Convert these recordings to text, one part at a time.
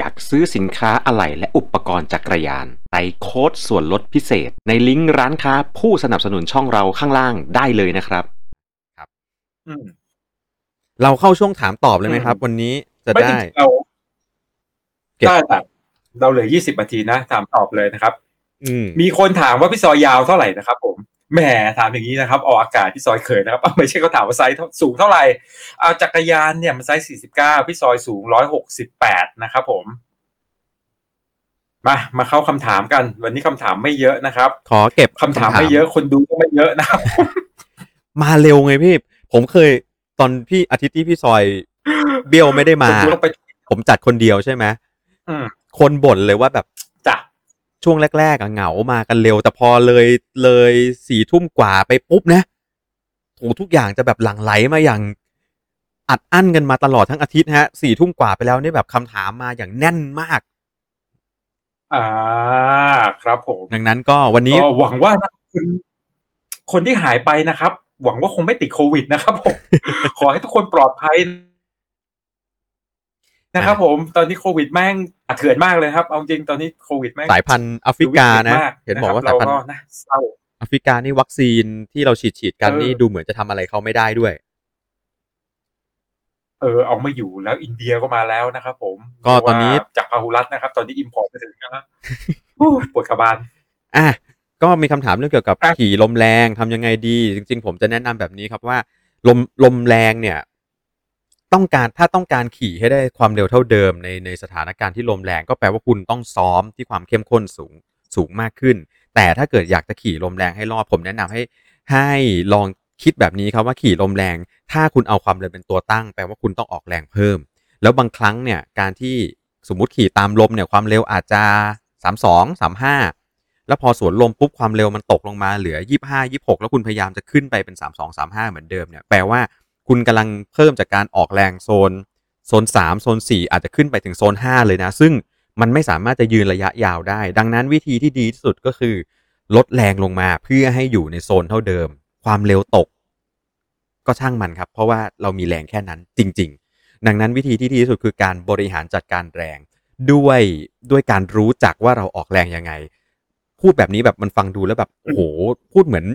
อยากซื้อสินค้าอะไหล่และอุปกรณ์จักรยานใส่โค้ดส่วนลดพิเศษ ในลิงก์ร้านค้าผู้สนับสนุนช่องเราข้างล่างได้เลยนะครับอืมเราเข้าช่วงถามตอบเลยไหมครับ วันนี้จะไม่ได้จริงๆเราเก็บได้แต่เราเหลือยี่สิบนาทีนะถามตอบเลยนะครับอืมมีคนถามว่าพี่ซอยยาวเท่าไหร่นะครับผม แหมถามอย่างนี้นะครับ ออกอากาศพี่ซอยเขินนะครับไม่ใช่เขาถามว่าไซส์เท่าสูงเท่าไหร่เอาจักรยานเนี่ยมันไซส์สี่สิบเก้าพี่ซอยสูงร้อยหกสิบแปดนะครับผม มามาเข้าคำถามกัน วันนี้คำถามไม่เยอะนะครับ ขอเก็บคำถามไม่เยอะคนดูก็ไม่เยอะนะครับ มาเร็วไงพี่ ผมเคยตอนพี่อาทิตย์ที่พี่ซอยเบี้ยวไม่ได้มาคนดูต้องไปผมจัดคนเดียวใช่ไหมอืมคนบ่นเลยว่าแบบจ้ะ ช่วงแรกๆอะเหงามากันเร็ว แต่พอเลยเลยสี่ทุ่มกว่าไปปุ๊บนะโหทุกอย่างจะแบบหลั่งไหลมาอย่างอัดอั้นกันมาตลอดทั้งอาทิตย์ฮะสี่ทุ่มกว่าไปแล้วนี่แบบคำถามมาอย่างแน่นมาก อ่าครับผมดังนั้นก็วันนี้ก็หวังว่าคนคนที่หายไปนะครับ หวังว่าคงไม่ติดโควิดนะครับผมขอให้ทุกคนปลอดภัย นะครับผมตอนนี้โควิดแม่งอัดเถื่อนมากเลยครับ เอาจริงตอนนี้โควิดแม่งสายพันธุ์แอฟริกานะวิกฤตมเห็นบอกว่าะคสายรับพันเราธุ์ก็นะเศร้าแอฟริกานี่วัคซีนที่เราฉีดฉีดๆกันเออนี่ดูเหมือนจะทำอะไรเขาไม่ได้ด้วย เออเอาไม่อยู่แล้วอินเดียก็มาแล้วนะครับผม ก็ตอนนี้ว่าจากพาหุรัตนะครับ ตอนนี้อิมพอร์ตไปถึงนะโอ้ยปวดขบานอะก็มีคำถามเรื่องเกี่ยวกับอะขี่ลมแรงทำยังไงดี จริง ๆ ผมจะแนะนำแบบนี้ครับว่า ลมลมแรงเนี่ย ต้องการถ้าต้องการขี่ให้ได้ความเร็วเท่าเดิมในในสถานการณ์ที่ลมแรงก็แปลว่าคุณต้องซ้อมที่ความเข้มข้นสูงสูงมากขึ้น แต่ถ้าเกิดอยากจะขี่ลมแรงให้รอดผมแนะนำให้ ให้ลองคิดแบบนี้ครับว่าขี่ลมแรง ถ้าคุณเอาความเร็วเป็นตัวตั้ง แปลว่าคุณต้องออกแรงเพิ่ม แล้วบางครั้งเนี่ยการที่สมมติขี่ตามลมเนี่ยความเร็วอาจจะสามสองสามห้าแล้วพอสวนลมปุ๊บความเร็วมันตกลงมาเหลือยี่ห้ายี่หกแล้วคุณพยายามจะขึ้นไปเป็นสามสองสามห้าเหมือนเดิมเนี่ยแปลว่า คุณกำลังเพิ่มจากการออกแรงโซน โซนสามโซนสี่อาจจะขึ้นไปถึงโซนห้าเลยนะ ซึ่งมันไม่สามารถจะยืนระยะยาวได้ ดังนั้นวิธีที่ดีที่สุดก็คือ ลดแรงลงมาเพื่อให้อยู่ในโซนเท่าเดิม ความเร็วตก ก็ช่างมันครับ เพราะว่าเรามีแรงแค่นั้นจริง ๆ ดังนั้นวิธีที่ดีที่สุดคือการบริหารจัดการแรง ด้วยด้วยการรู้จักว่าเราออกแรงยังไง พูดแบบนี้แบบมันฟังดูแล้วแบบโอ้โหพูดเหมือน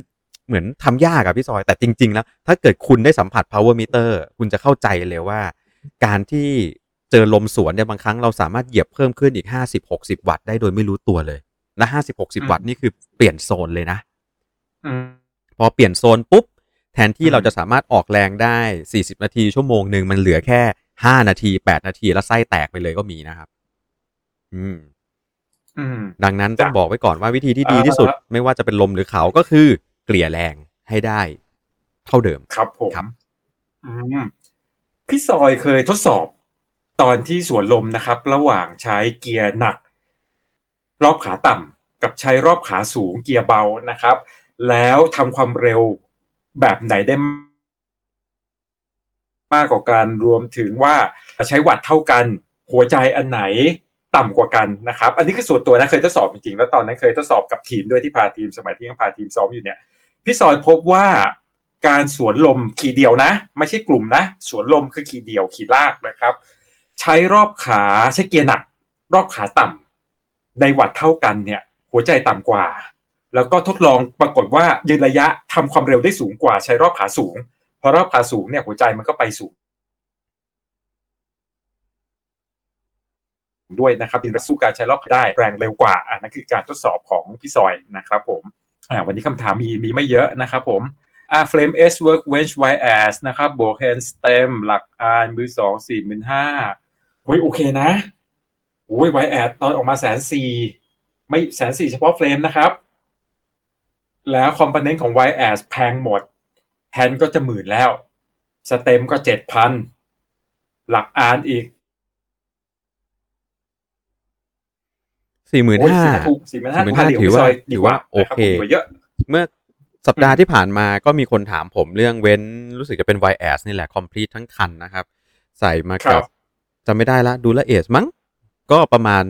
เหมือนทำยากอะพี่ซอย แต่จริง ๆ แล้ว ถ้าเกิดคุณได้สัมผัส power meter คุณจะเข้าใจเลยว่า การที่เจอลมสวนเนี่ยบางครั้งเราสามารถเหยียบเพิ่มขึ้นอีก 50-60 วัตต์ได้โดยไม่รู้ตัวเลย และ50-60 วัตต์นี่คือเปลี่ยนโซนเลยนะอืมพอเปลี่ยนโซนปุ๊บ แทนที่อืมเราจะสามารถออกแรงได้ 40 นาทีชั่วโมงหนึ่งมันเหลือแค่ 5 นาที 8 นาทีแล้วไส้แตกไปเลยก็มีนะครับ อืมอืมดังนั้นต้องจ้ะบอกไว้ก่อนว่าวิธีที่ดีที่สุดอ่าฮะไม่ว่าจะเป็นลมหรือเขาก็คือ เกลี่ยแรงให้ได้เท่าเดิมครับผมครับอืมพี่ซอยเคยทดสอบตอนที่สวนลมนะครับ ระหว่างใช้เกียร์หนัก รอบขาต่ำกับใช้รอบขาสูงเกียร์เบานะครับ แล้วทำความเร็วแบบไหนได้มากกว่ากันรวมถึงว่าใช้วัตต์เท่ากัน หัวใจอันไหนต่ำกว่ากันนะครับ อันนี้คือส่วนตัวนะเคยทดสอบจริงๆแล้วตอนนั้นเคยทดสอบกับทีมด้วยที่พาทีมสมัยที่ยังพาทีมซ้อมอยู่เนี่ย พี่ซอยพบว่าการสวนลมขี่เดียวนะ ไม่ใช่กลุ่มนะ สวนลมคือขี่เดียวขี่ลากนะครับ ใช้รอบขาใช้เกียร์หนัก รอบขาต่ำในวัดเท่ากันเนี่ย หัวใจต่ำกว่า แล้วก็ทดลองปรากฏว่ายืนระยะทำความเร็วได้สูงกว่า ใช้รอบขาสูงพราะรอบขาสูงเนี่ยหัวใจมันก็ไปสูงด้วยนะครับดินสู้การใช้รอบได้แรงเร็วกว่าอันนั้นคือการทดสอบของพี่ซอยนะครับผม อ่าวันนี้คำถามมีมีไม่เยอะนะครับผมอ่า Flame S Workbench YS นะครับบวก Hand Stem หลักอานมือสองสี่หมื่นห้าโอ้ยโอเคนะโอ้ย YS ตอนออกมาแสนสี่ไม่แสนสี่เฉพาะเฟรมนะครับ แล้วคอมโพเนนต์ของ YS แพงหมดแฮนก็จะหมื่นแล้ว สเต็มก็เจ็ดพันหลักอานอีก สี่หมื่นโอ้ยห้าถูกสี่หมื่นห้า45,000ถือว่าถือว่าโอเคเยอะเมื่อสัปดาห์ที่ผ่านมาก็มีคนถามผมเรื่องเว้นรู้สึกจะเป็น YS นี่แหละ complete ทั้งคันนะครับ ใส่มาครักับบจำไม่ได้ละดูละเอสมั้ง ก็ประมาณ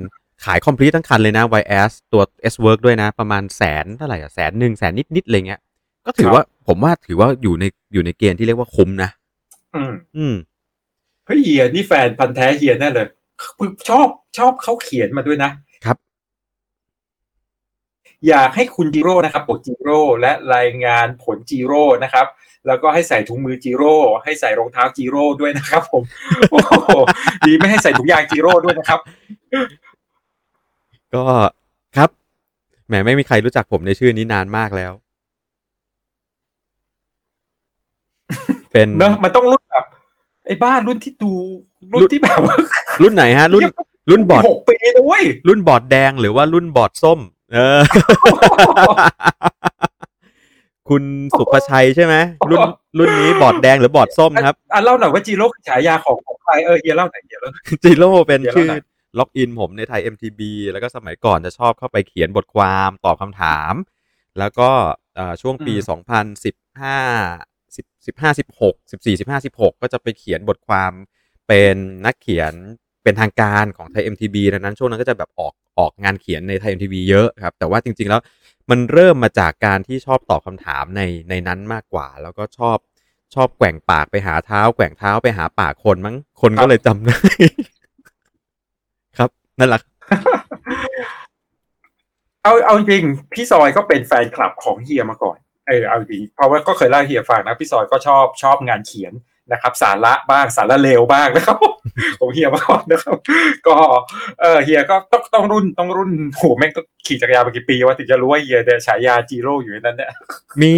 ขาย complete ทั้งคันเลยนะ YS ตัว S Work ด้วยนะ ประมาณแสนเท่าไหร่อะแสนหนึ่งแสนนิดๆอะไรเงี้ย ก็ถือว่าผมว่าถือว่าอยู่ในอยู่ในเกณฑ์ที่เรียกว่าคุ้มนะ อืม อืมเฮ้ยเฮียนี่แฟนพันธ์แท้เฮียแน่เลยคือชอบชอบเขาเขียนมาด้วยนะครับ อยากให้คุณจิโร่นะครับบทจิโร่และรายงานผลจิโร่นะครับ แล้วก็ให้ใส่ถุงมือจิโร่ให้ใส่รองเท้าจิโร่ด้วยนะครับ ผมโอ้โหดีไม่ให้ใส่ถุงยางจิโร่ด้วยนะครับ ก็ครับแหมไม่มีใครรู้จักผมในชื่อนี้นานมากแล้ว เป็นเนอะมันต้องรุ่นแบบไอ้บ้านรุ่นที่ดูรุ่นที่แบบว่ารุ่นไหนฮะ รุ่นรุ่นบอร์ดหกปีนะเว้ยรุ่นบอร์ดแดงหรือว่ารุ่นบอร์ดส้ม เออ คุณสุภชัยใช่ไหมรุ่นรุ่นนี้บอร์ดแดงหรือบอร์ดส้มครับอะเล่าหน่อยว่าจีโร่คือฉายาของของใครเออเฮียเล่าหน่อยเฮียเล่าหน่อยจิโร่เป็นเดี๋ยวชื่อแล้วนะ login ผมใน ThaiMTB แล้วก็สมัยก่อนจะชอบเข้าไปเขียนบทความตอบคำถาม แล้วก็เอ่อช่วงปี 2015 10 15 16 14 15 16 ก็จะไปเขียนบทความเป็นนักเขียน เป็นทางการของไทย MTB ดังนั้นช่วงนั้นก็จะแบบออกออกงานเขียนในไทย MTB เยอะครับ แต่ว่าจริง ๆ แล้วมันเริ่มมาจากการที่ชอบตอบคำถามในในนั้นมากกว่า แล้วก็ชอบชอบแกว่งปากไปหาเท้า แกว่งเท้าไปหาปากคนมั้งคนก็เลยจำได้ครับนั่นแหละเอาเอาจริงพี่ซอยก็เป็นแฟนคลับของเฮียมาก่อนเออเอาจริงเพราะว่าก็เคยเล่าให้เฮียฟังนะพี่ซอยก็ชอบชอบงานเขียน นะครับ สาระบ้างสาระเลวบ้างนะครับของเฮียมาก่อนนะครับ ก็เออเฮียก็ต้องต้องรุ่นต้องรุ่นโหแม่งต้องขี่จักรยานมากี่ปีว่าถึงจะรู้ว่าเฮียเนี่ยฉายาจีโร่อยู่ในนั้นเนี่ยมี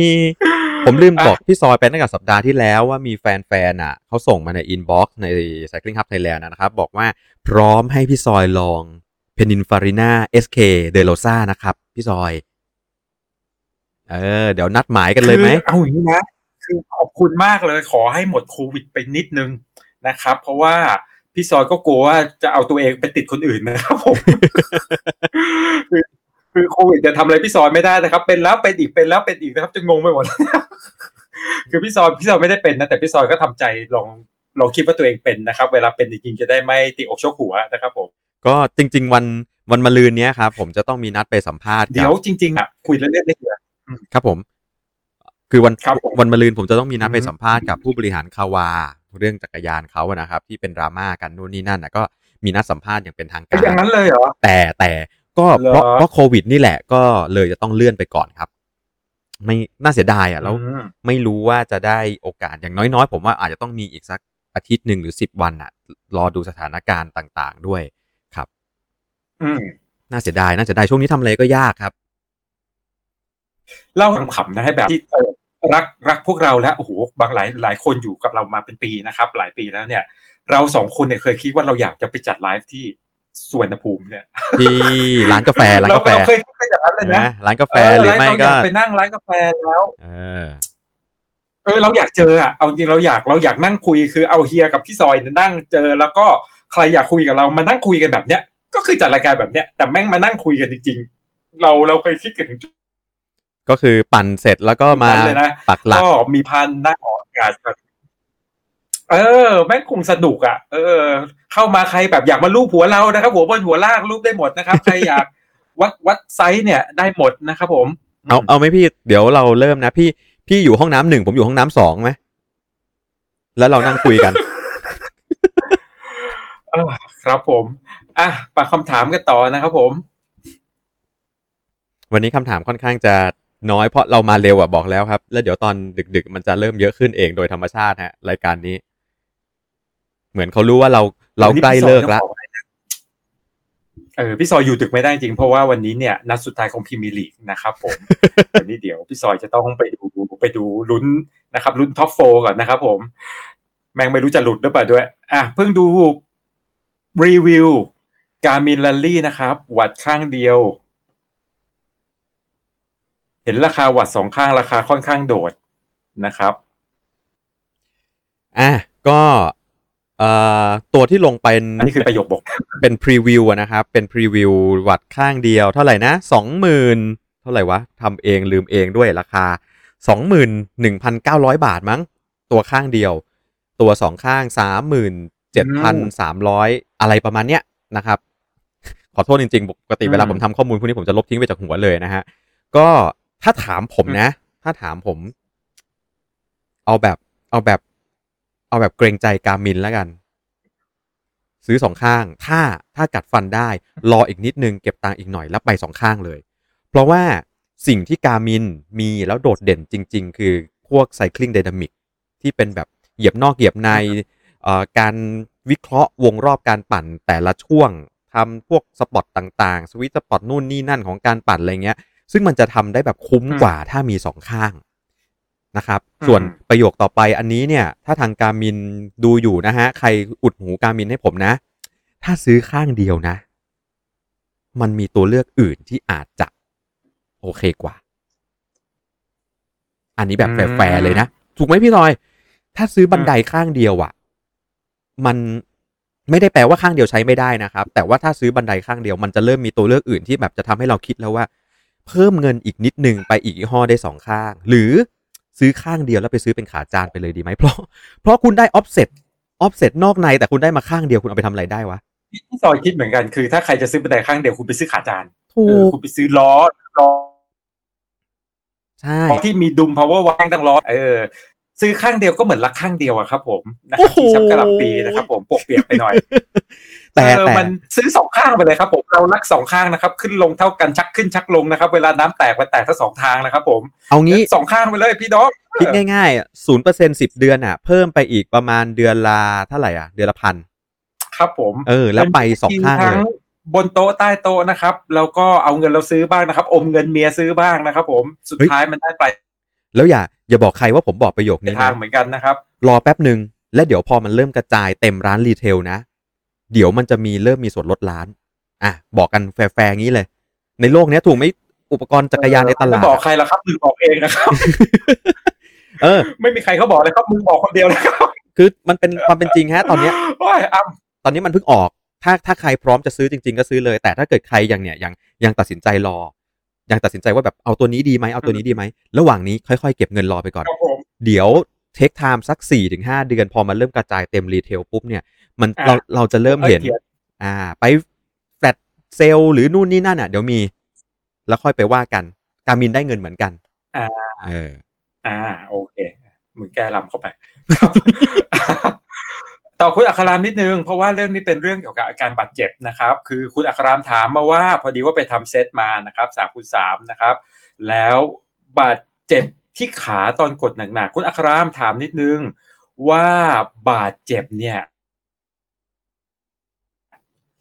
ผมลืมอะบอกพี่ซอยไปตั้งแต่สัปดาห์ที่แล้วว่ามีแฟนๆอะเขาส่งมาใน inbox ใน Cycling Hub Thailand นะครับ บอกว่าพร้อมให้พี่ซอยลองเพนินฟาริน่า SK เดโ o ซ่านะครับ พี่ซอย เออ เดี๋ยวนัดหมายกันเลยไหมคือเอาอย่างนี้นะ คือขอบคุณมากเลยขอให้หมดโควิดไปนิดนึงนะครับ เพราะว่าพี่ซอยก็กลัวว่าจะเอาตัวเองไปติดคนอื่นนะครับผมคือคือโควิดจะทำอะไรพี่ซอยไม่ได้นะครับ เป็นแล้วเป็นอีกเป็นแล้วเป็นอีกนะครับจะงงไปหมดคือพี่ซอยพี่ซอยไม่ได้เป็นนะแต่พี่ซอยก็ทำใจลองลองคิดว่าตัวเองเป็นนะครับ เวลาเป็นจริงๆจะได้ไม่ติอกชกหัวนะครับผมก็จริง ๆ วันวันมะรืนเนี้ยครับผมจะต้องมีนัดไปสัมภาษณ์กับเดี๋ยวจริงๆอะคุยเล่นๆได้เดียวครับผม คือวันครับผมวันมะรืนผมจะต้องมีนัดไปอือฮึสัมภาษณ์กับผู้บริหารคาวา เรื่องจักรยานเขาอะนะครับ ที่เป็นดราม่ากันนู่นนี่นั่นนะก็มีนัดสัมภาษณ์อย่างเป็นทางการอย่างนั้นเลยเหรอแต่แต่ก็เหรอเพราะเพราะโควิดนี่แหละก็เลยจะต้องเลื่อนไปก่อนครับ ไม่น่าเสียดายอะแล้วอืมไม่รู้ว่าจะได้โอกาสอย่างน้อยๆ ผมว่าอาจจะต้องมีอีกสักอาทิตย์หนึ่งหรือสิบวันอะ รอดูสถานการณ์ต่างๆด้วยครับ อืมน่าเสียดายน่าเสียดายช่วงนี้ทำอะไรก็ยากครับเล่าขำๆนะให้แบบที่เออ รักรักพวกเราแล้วโอ้โหบางหลายหลายคนอยู่กับเรามาเป็นปีนะครับ หลายปีแล้วเนี่ย เราสองคนเนี่ยเคยคิดว่าเราอยากจะไปจัดไลฟ์ที่สวนภูมิเนี่ยที่ร้านกาแฟร้านกาแฟเราเคยคิดไปอย่างนั้นเลยนะนะร้านกาแฟหรือไม่เาก็ยาไปนั่งร้านกาแฟแล้วเออเออเราอยากเจออะเอาจริงเราอยากเราอยากนั่งคุยคือเอาเฮียกับพี่ซอยเนี่ยนั่งเจอ แล้วก็ใครอยากคุยกับเรามานั่งคุยกันแบบเนี้ย ก็คือจัดรายการแบบเนี้ยแต่แม่งมานั่งคุยกันจริง ๆ เราเราเคยคิดกันถึงจุด ก็คือปั่นเสร็จแล้วก็มานั้นเลยนะปักหลักก็มีพันนั่งออกอากาศแบบเออ แม่งคงสนุกอะ เออ เข้ามาใครแบบอยากมาลูบหัวเรานะครับ หัวบนหัวล่างรูปได้หมดนะครับ ใครอยากวัดวัดไซส์เนี่ยได้หมดนะครับผม เอาเอาไหมพี่เดี๋ยวเราเริ่มนะ พี่พี่อยู่ห้องน้ำหนึ่งผมอยู่ห้องน้ำสองไหมแล้วเรานั่งคุยกันเออครับผม อะปากคำถามกันต่อนะครับผม วันนี้คำถามค่อนข้างจะ น้อยเพราะเรามาเร็วอะบอกแล้วครับ แล้วเดี๋ยวตอนดึก ๆ มันจะเริ่มเยอะขึ้นเองโดยธรรมชาติฮะรายการนี้ เหมือนเขารู้ว่าเราเราใกล้เลิกแล้วเออพี่ซอยอยู่ดึกไม่ได้จริงเพราะว่าวันนี้เนี่ยนัดสุดท้ายของพรีเมียร์ลีกนะครับ ผมวันนี้เดี๋ยวพี่ซอยจะต้องไปดูไปดูลุ้นนะครับลุ้น top four ก่อนนะครับผม แม่งไม่รู้จะหลุดหรือเปล่าด้วย อะเพิ่งดูรีวิว Garmin Rally นะครับวัดข้างเดียว เห็นราคาวัดสองข้างราคาค่อนข้างโดดนะครับ อะก็เอ่อตัวที่ลงเป็นอันนี้คือประโยคบอก เป็นพรีวิวอะนะครับ เป็นพรีวิววัดข้างเดียว เท่าไหร่นะสองหมื่นเท่าไหร่วะทำเองลืมเองด้วยราคาสองหมื่นหนึ่งพันเก้าร้อยบาทมั้ง ตัวข้างเดียว ตัวสองข้างสามหมื่นเจ็ดพันสามร้อยอะไรประมาณเนี้ยนะครับ ขอโทษจริงๆ ปกติเวลาผมทำข้อมูลพวกนี้ผมจะลบทิ้งไปจากหัวเลยนะฮะ ก็ ถ้าถามผมนะ ถ้าถามผม เอาแบบเอาแบบ เอาแบบเกรงใจการมินแล้วกัน ซื้อสองข้าง ถ้าถ้ากัดฟันได้ รออีกนิดนึงเก็บตังค์อีกหน่อยแล้วไปสองข้างเลย เพราะว่าสิ่งที่การมินมีแล้วโดดเด่นจริง ๆ คือพวกไซคลิง d y นามิกที่เป็นแบบเหยียบนอกเหยียบในเอ่อการวิเคราะห์วงรอบการปั่นแต่ละช่วงทำพวกสปอตต่างๆ สวิตสปอตนู่นนี่นั่นของการปั่นอะไรเงี้ย ซึ่งมันจะทำได้แบบคุ้มกว่าถ้ามีสองข้างนะครับอืมส่วนประโยคต่อไปอันนี้เนี่ย ถ้าทางการมินดูอยู่นะฮะ ใครอุดหูการมินให้ผมนะ ถ้าซื้อข้างเดียวนะ มันมีตัวเลือกอื่นที่อาจจะ โอเคกว่า อันนี้แบบแฟร์ๆเลยนะ ถูกไหมพี่ซอย ถ้าซื้อบันไดข้างเดียวอะ่ะ มันไม่ได้แปลว่าข้างเดียวใช้ไม่ได้นะครับ แต่ว่าถ้าซื้อบันไดข้างเดียวมันจะเริ่มมีตัวเลือกอื่นที่แบบจะทำให้เราคิดแล้วว่า เพิ่มเงินอีกนิดนึงไปอีกยี่ห้อได้สองข้าง หรือซื้อข้างเดียวแล้วไปซื้อเป็นขาจานไปเลยดีไหมเพราะเพราะคุณได้ offset offset นอกในแต่คุณได้มาข้างเดียวคุณเอาไปทำอะไรได้วะพี่ซอยคิดเหมือนกันคือ ถ้าใครจะซื้อบันไดข้างเดียวคุณไปซื้อขาจานถูเออกคุณไปซื้อล้อล้อใช่ที่มีดุม power วางตั้งล้อเออซื้อข้างเดียวก็เหมือนลักข้างเดียวอะครับผมนะคโอ้รับโหที่ชับกระหลับปีนะครับผมปกเปียกไปหน่อย แต่เออแต่มันซื้อสองข้างไปเลยครับผมเรารักสองข้างนะครับ ขึ้นลงเท่ากันชักขึ้นชักลงนะครับ เวลาน้ำแตกมันแตกทั้งสองทางนะครับ ผมเอางี้สองข้างไปเลยพี่ดอกคิดง่ายๆศูนย์เปอร์เซ็นสิบเดือนอะ เพิ่มไปอีกประมาณเดือนละเท่าไหร่อะ เดือนละพันครับผมเออ แล้วไปสองข้างทั้งเลยบนโต๊ะใต้โต๊ะนะครับแล้วก็เอาเงินเราซื้อบ้างนะครับ อมเงินเมียซื้อบ้างนะครับ ผมสุดเฮ้ยท้ายมันได้ไปลายแล้วอย่า อย่าบอกใครว่าผมบอกประโยคนี้ทางนะเหมือนกันนะครับ รอแป๊บหนึ่งและเดี๋ยวพอมันเริ่มกระจายเต็มร้าน retail นะ เดี๋ยวมันจะมีเริ่มมีส่วนลดร้าน อะ บอกกันแฟร์ๆงี้เลย ในโลกเนี้ยถูกไหมอุปกรณ์จักรยานในตลาดไม่บอกใครหรอกครับมึงบอกเองนะครับเออ ไม่มีใครเขาบอกเลยครับมึงบอกคนเดียวนะครับคือมันเป็นความเป็นจริงฮะ ตอนเนี้ยโอ้ยอ้ำตอนนี้มันเพิ่งออก ถ้าถ้าใครพร้อมจะซื้อจริง ๆ ก็ซื้อเลย แต่ถ้าเกิดใครยังเนี่ยยังยังตัดสินใจรอ ยังตัดสินใจว่าแบบเอาตัวนี้ดีไหมเอาตัวนี้ดีไหมระหว่างนี้ค่อยๆเก็บเงินรอไปก่อนครับผมเดี๋ยว take time สักสี่ถึงหกเดือนพอมันเริ่มกระจายเต็ม retail ปุ๊บเนี่ย มันอะเราเราจะเริ่มเห็นขียอ่า ไป flash sale หรือนู่นนี่นั่นอะ เดี๋ยวมี แล้วค่อยไปว่ากัน Garmin ได้เงินเหมือนกัน อ่า เออ อ่า โอเคมึงแก้ลำเข้าไปครับต่อคุณอัครามนิดนึง เพราะว่าเรื่องนี้เป็นเรื่องเกี่ยวกับอาการบาดเจ็บนะครับ คือคุณอัครามถามมาว่า พอดีว่าไปทำเซตมานะครับสามคูณสามนะครับ แล้วบาดเจ็บที่ขาตอนกดหนักๆคุณอัครามถามนิดนึงว่าบาดเจ็บเนี่ย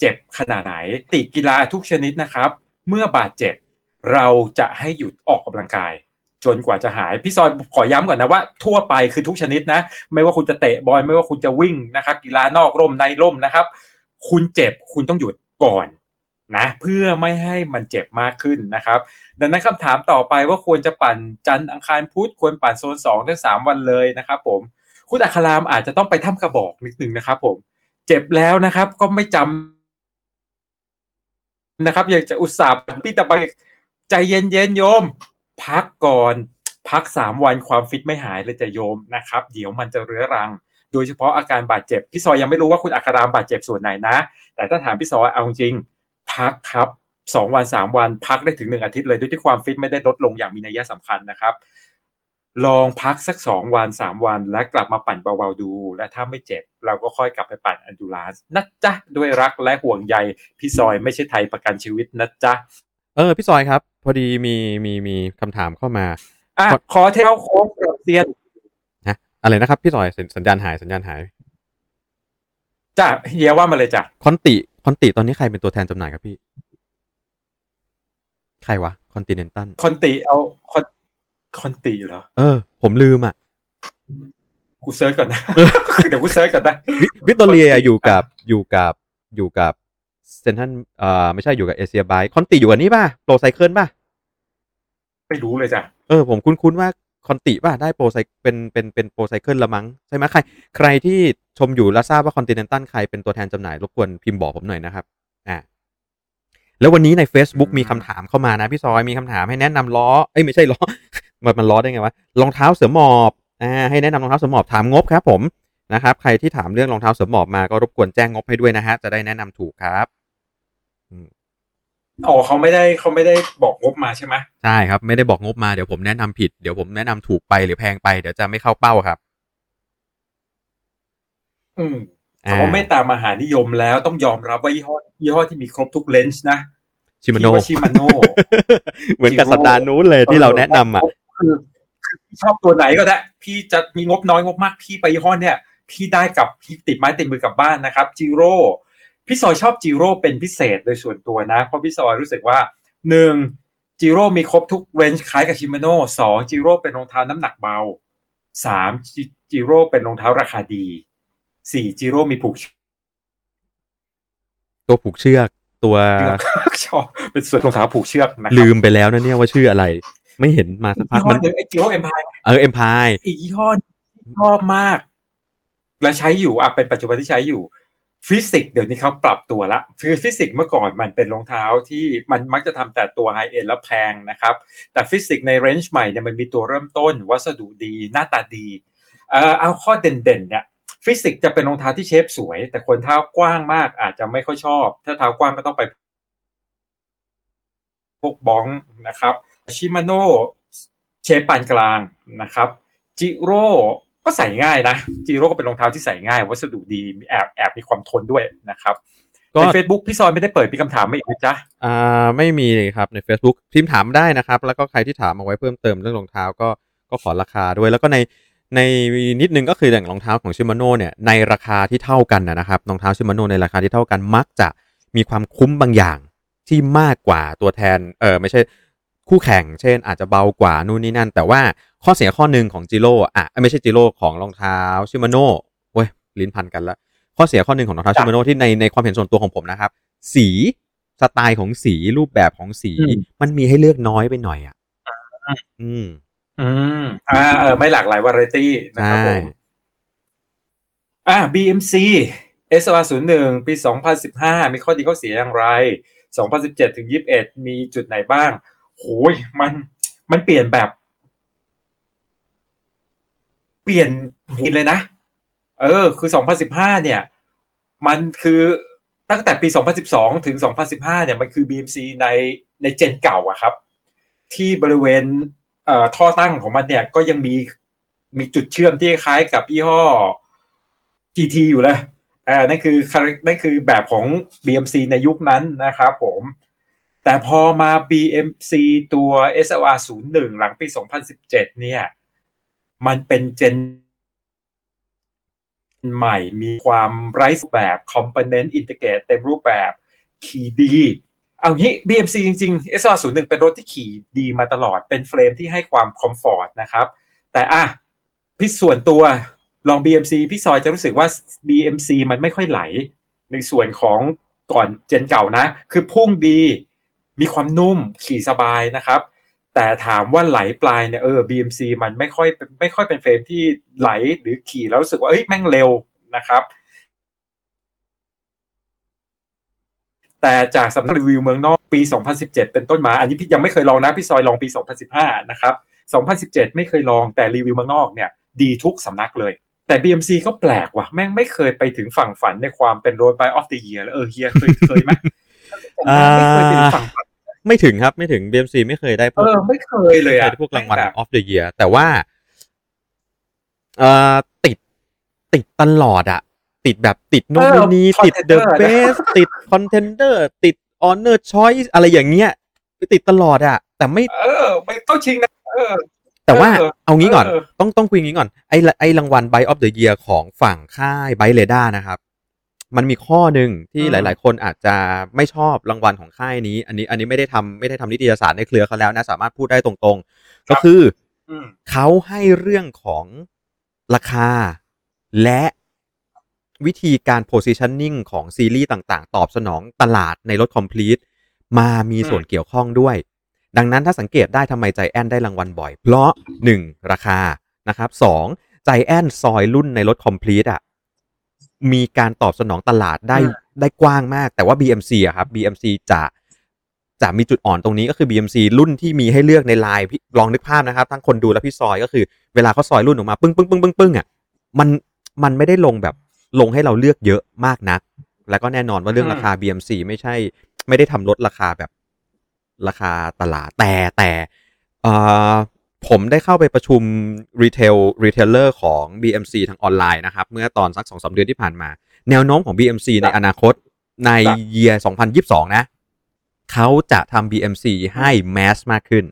เจ็บขนาดไหน ติกีฬาทุกชนิดนะครับ เมื่อบาดเจ็บเราจะให้หยุดออกกำลังกาย จนกว่าจะหาย พี่ซอยขอย้ำก่อนนะว่าทั่วไปคือทุกชนิดนะ ไม่ว่าคุณจะเตะบอลไม่ว่าคุณจะวิ่งนะครับกีฬานอกร่มในร่มนะครับ คุณเจ็บคุณต้องหยุดก่อนนะเพื่อไม่ให้มันเจ็บมากขึ้นนะครับ ดังนั้นคำถามต่อไปว่าควรจะปั่นจันทร์อังคารพุธควรปั่นโซนสองถึงสามวันเลยนะครับ ผมคุณอัครามอาจจะต้องไปถ้ำกระบอกนิดนึงนะครับ ผม เจ็บแล้วนะครับ ก็ไม่จำ นะครับ อยากจะอุตส่าห์พี่ตะไปใจเย็นๆโยม พักก่อนพักสามวันความฟิตไม่หายเลยจะโยมนะครับ เดี๋ยวมันจะเรื้อรัง โดยเฉพาะอาการบาดเจ็บ พี่ซอยยังไม่รู้ว่าคุณอัครามบาดเจ็บส่วนไหนนะ แต่ถ้าถามพี่ซอยเอาจริง พักครับสองวันสามวันพักได้ถึงหนึ่งอาทิตย์เลยด้วยที่ความฟิตไม่ได้ลดลงอย่างมีนัยสำคัญนะครับ ลองพักสักสองวันสามวัน แล้วกลับมาปั่นเบาๆดู และถ้าไม่เจ็บ เราก็ค่อยกลับไปปั่น endurance นะจ๊ะ ด้วยรักและห่วงใยพี่ซอยไม่ใช่ไทยประกันชีวิตนะจ๊ะ เออ พี่ซอยครับ พอดีมีมีมีคำถามเข้ามาอะขอเทลโค้งกระเซียนนะอะไรนะครับ พี่ซอยสัญสัญญาณหายสัญญาณหายจ้ะเฮียว่ามาเลยจ้ะ Conti Conti ตอนนี้ใครเป็นตัวแทนจำหน่ายครับพี่ ใครวะ Continental Conti เอาคอน คอนติเหรอ เออ ผมลืมอะ กูเซิร์ชก่อนนะเดี๋ยวกูเซิร์ชก่อนนะวิวิกตอเรียอยู่กับอยู่กับอยู่กับเซนทันเอ่อไม่ใช่อยู่กับเอเชียบายคอนติอยู่กับนี่ป่ะโปรไซเคิลป่ะไม่รู้เลยจ้ะเออผมคุ้นๆว่าคอนติป่ะได้โปรไซเป็นเป็นเป็นโปรไซเคิลละมั้งใช่ไหมใคร ใครที่ชมอยู่แล้วทราบว่าคอนติเนนตัลใครเป็นตัวแทนจำหน่ายรบกวนพิมพ์บอกผมหน่อยนะครับอ่าแล้ววันนี้ใน Facebook มีคำถามเข้ามานะพี่ซอยมีคำถามให้แนะนำล้อเอ้ยไม่ใช่ล้อ มันมันล้อได้ไงวะรองเท้าเสือหมอบอ่าให้แนะนำรองเท้าเสือหมอบถามงบครับผมนะครับ ใครที่ถามเรื่องรองเท้าเสือหมอบมาก็รบกวนแจ้งงบให้ด้วยนะฮะจะได้แนะนำถูกครับอ๋อเขาไม่ได้เขาไม่ได้บอกงบมาใช่ไหมใช่ครับ ไม่ได้บอกงบมาเดี๋ยวผมแนะนำผิดเดี๋ยวผมแนะนำถูกไปหรือแพงไปเดี๋ยวจะไม่เข้าเป้าครับ อืมอ่าเขาไม่ตามมหานิยมแล้วต้องยอมรับว่ายี่ห้อยี่ห้อที่มีครบทุกเลนส์นะชิมาโนชิมาโนเหมือนกับสัปดาห์นู้นเลยที่เราแนะนำอะ คือคือชอบตัวไหนก็ได้ พี่จะมีงบน้อยงบมากพี่ไปยี่ห้อเนี่ย พี่ได้กับพี่ติดไม้ติดมือกลับบ้านนะครับจิโร่พี่ซอยชอบจิโร่เป็นพิเศษโดยส่วนตัวนะ เพราะพี่ซอยรู้สึกว่าหนึ่งจิโร่มีครบทุกเรนจ์คล้ายกับชิมาโน่สองจิโร่เป็นรองเท้าน้ำหนักเบาสามจิโร่เป็นรองเท้าราคาดีสี่จิโร่มีผูกเชืตัวผูกเชือกตัวอกชอบเป็นส่วนรองเท้าผูกเชือกนะครับลืมไปแล้วนะเนี่ยว่าชื่ออะไร ไม่เห็นมาสักพัยี่กห้อมันหนึ่งไอ้จิโร่เอ็มพายเออเอ็มพายอีกยี่ห้อที่ชอบมาก และใช้อยู่อะเป็นปัจจุบันที่ใช้อยู่ฟิสิกส์เดี๋ยวนี้เขาปรับตัวละคือฟิสิกส์เมื่อก่อนมันเป็นรองเท้าที่มันมักจะทำแต่ตัวไฮเอ็นแล้วแพงนะครับ แต่ฟิสิกส์ในเรนจ์ใหม่เนี่ยมันมีตัวเริ่มต้น วัสดุดีหน้าตาดีเอ่อเอาข้อเด่นๆเนี่ยฟิสิกส์จะเป็นรองเท้าที่เชฟสวย แต่คนเท้ากว้างมากอาจจะไม่ค่อยชอบ ถ้าเท้ากว้างก็ต้องไปพวกบ้องนะครับ ชิมาโน่เชฟปานกลางนะครับจิโร่ก็ใส่ง่ายนะจิโร่ก็เป็นรองเท้าที่ใส่ง่าย วัสดุดีมีแอบแอบมีความทนด้วยนะครับก็ใน Facebook พี่ซอยไม่ได้เปิดมีคำถามมาอีกนะจ๊ะอ่าไม่มีเลยครับใน Facebook พิมพ์ถามได้นะครับ แล้วก็ใครที่ถามเอาไว้เพิ่มเติมเรื่องรองเท้าก็ก็ขอราคาด้วยแล้วก็ในในนิดนึงก็คืออย่างรองเท้าของชิมาโน่เนี่ยในราคาที่เท่ากันนะนะครับรองเท้าชิมาโน่ในราคาที่เท่ากันมักจะมีความคุ้มบางอย่างที่มากกว่าตัวแทนเออไม่ใช่ คู่แข่ง เช่น อาจจะเบากว่านู่นนี่นั่น แต่ว่าข้อเสียข้อหนึ่งของจิโร่อะไม่ใช่จิโร่ของรองเท้าชิมาโน่เว้ยลิ้นพันกันละข้อเสียข้อหนึ่งของรองเท้าจ้ะชิมาโน่ที่ในในความเห็นส่วนตัวของผมนะครับ สีสไตล์ของสีรูปแบบของสีอืมมันมีให้เลือกน้อยไปหน่อยอะอืม อืมอ่าเออไม่หลากหลายวาไรตี้นะครับผใช่มอ่า BMC SR 0 1ปี 2015 มีข้อดีข้อเสียอย่างไร 2017ถึง21 มีจุดไหนบ้าง โหยมันมันเปลี่ยนแบบ เปลี่ยนหินเลยนะ เออ คือ2015เนี่ย มันคือตั้งแต่ปี2012ถึง2015เนี่ยมันคือ BMC ในในเจนเก่าอะครับ ที่บริเวณเอ่อท่อตั้งของมันเนี่ย ก็ยังมีมีจุดเชื่อมที่คล้ายกับยี่ห้อ GT อยู่เลยอ่านั่นคือนั่นคือแบบของ BMC ในยุคนั้นนะครับผม แต่พอมา BMC ตัว SLR 01 หลังปี 2017 เนี่ย มันเป็นเจนใหม่มีความไร้แบบ Component Integrate เต็มรูปแบบ ขี่ดี เอางี้ BMC จริงๆ SR 0 1 เป็นรถที่ขี่ดีมาตลอด เป็นเฟรมที่ให้ความคอมฟอร์ตนะครับ แต่อะพี่ส่วนตัวลอง BMC พี่ซอยจะรู้สึกว่า BMC มันไม่ค่อยไหล ในส่วนของก่อนเจนเก่านะ คือพุ่งดี มีความนุ่มขี่สบายนะครับ แต่ถามว่าไหลปลายเนี่ยเออ BMC มันไม่ค่อยไม่ค่อยเป็นเฟรมที่ไหลหรือขี่แล้วรู้สึกว่าเอ้ยแม่งเร็วนะครับ แต่จากสำนักรีวิวเมืองนอกปี 2017 เป็นต้นมา อันนี้พี่ยังไม่เคยลองนะพี่ซอยลองปี 2015 นะครับ 2017 ไม่เคยลองแต่รีวิวเมืองนอกเนี่ยดีทุกสำนักเลยแต่ BMC ก็แปลกว่ะ แม่งไม่เคยไปถึงฝั่งฝันในความเป็นโรด by of the year แล้วเออเฮียเคยเคยไหมไม่เคยเป็นฝั่งฝัน ไม่ถึงครับไม่ถึง BMC ไม่เคยได้พเอวกอไม่เคยเลยไม่อะเคยได้พวกรางวัลแบบ of the year แต่ว่าเอ่อติดติดตลอดอะติดแบบติดโนมินีเออติด the contender นะ best ติด contender ติด honor choice อะไรอย่างเงี้ยติดตลอดอะแต่ไม่ เออ ไม่ต้องชิงนะเออ แต่ว่าเออเอางี้ก่อนเออต้องต้องคุยงี้ก่อน ไอ้ละไอ้รางวัล Buy of the Year ของฝั่งค่าย b y r a d a r นะครับ มันมีข้อหนึ่งที่อืมหลาย ๆ คนอาจจะไม่ชอบรางวัลของค่ายนี้ อันนี้อันนี้ไม่ได้ทำไม่ได้ทำนิตยสารในเครือเขาแล้วนะ สามารถพูดได้ตรงๆ ก็คืออืมเขาให้เรื่องของราคาและวิธีการ positioning ของซีรีส์ต่าง ๆ ตอบสนองตลาดในรถ complete มามีส่วนเกี่ยวข้องด้วย ดังนั้นถ้าสังเกตได้ทำไมใจแอนได้รางวัลบ่อย เพราะ 1. ราคานะครับ 2. ใจแอนซอยรุ่นในรถ complete อะ มีการตอบสนองตลาดได้อืมได้กว้างมาก แต่ว่า BMC อะครับ BMC จะจะมีจุดอ่อนตรงนี้ก็คือ BMC รุ่นที่มีให้เลือกในไลน์พี่ลองนึกภาพนะครับ ทั้งคนดูและพี่ซอยก็คือ เวลาเขาซอยรุ่นออกมาปึ้งปึ้งปึ้งปึ้งปึ้งอะมันมันไม่ได้ลงแบบลงให้เราเลือกเยอะมากนัก แล้วก็แน่นอนว่าเรื่องราคา BMC ไม่ใช่ ไม่ได้ทำลดราคาแบบราคาตลาดแต่แต่เอ่อ ผมได้เข้าไปประชุม retail retailer ของ BMC ทางออนไลน์นะครับ เมื่อตอนสักสองสามเดือนที่ผ่านมา แนวโน้มของ BMC ในอนาคตในครับ year 2022 นะ เขาจะทำ BMC ให้ mass มากขึ้น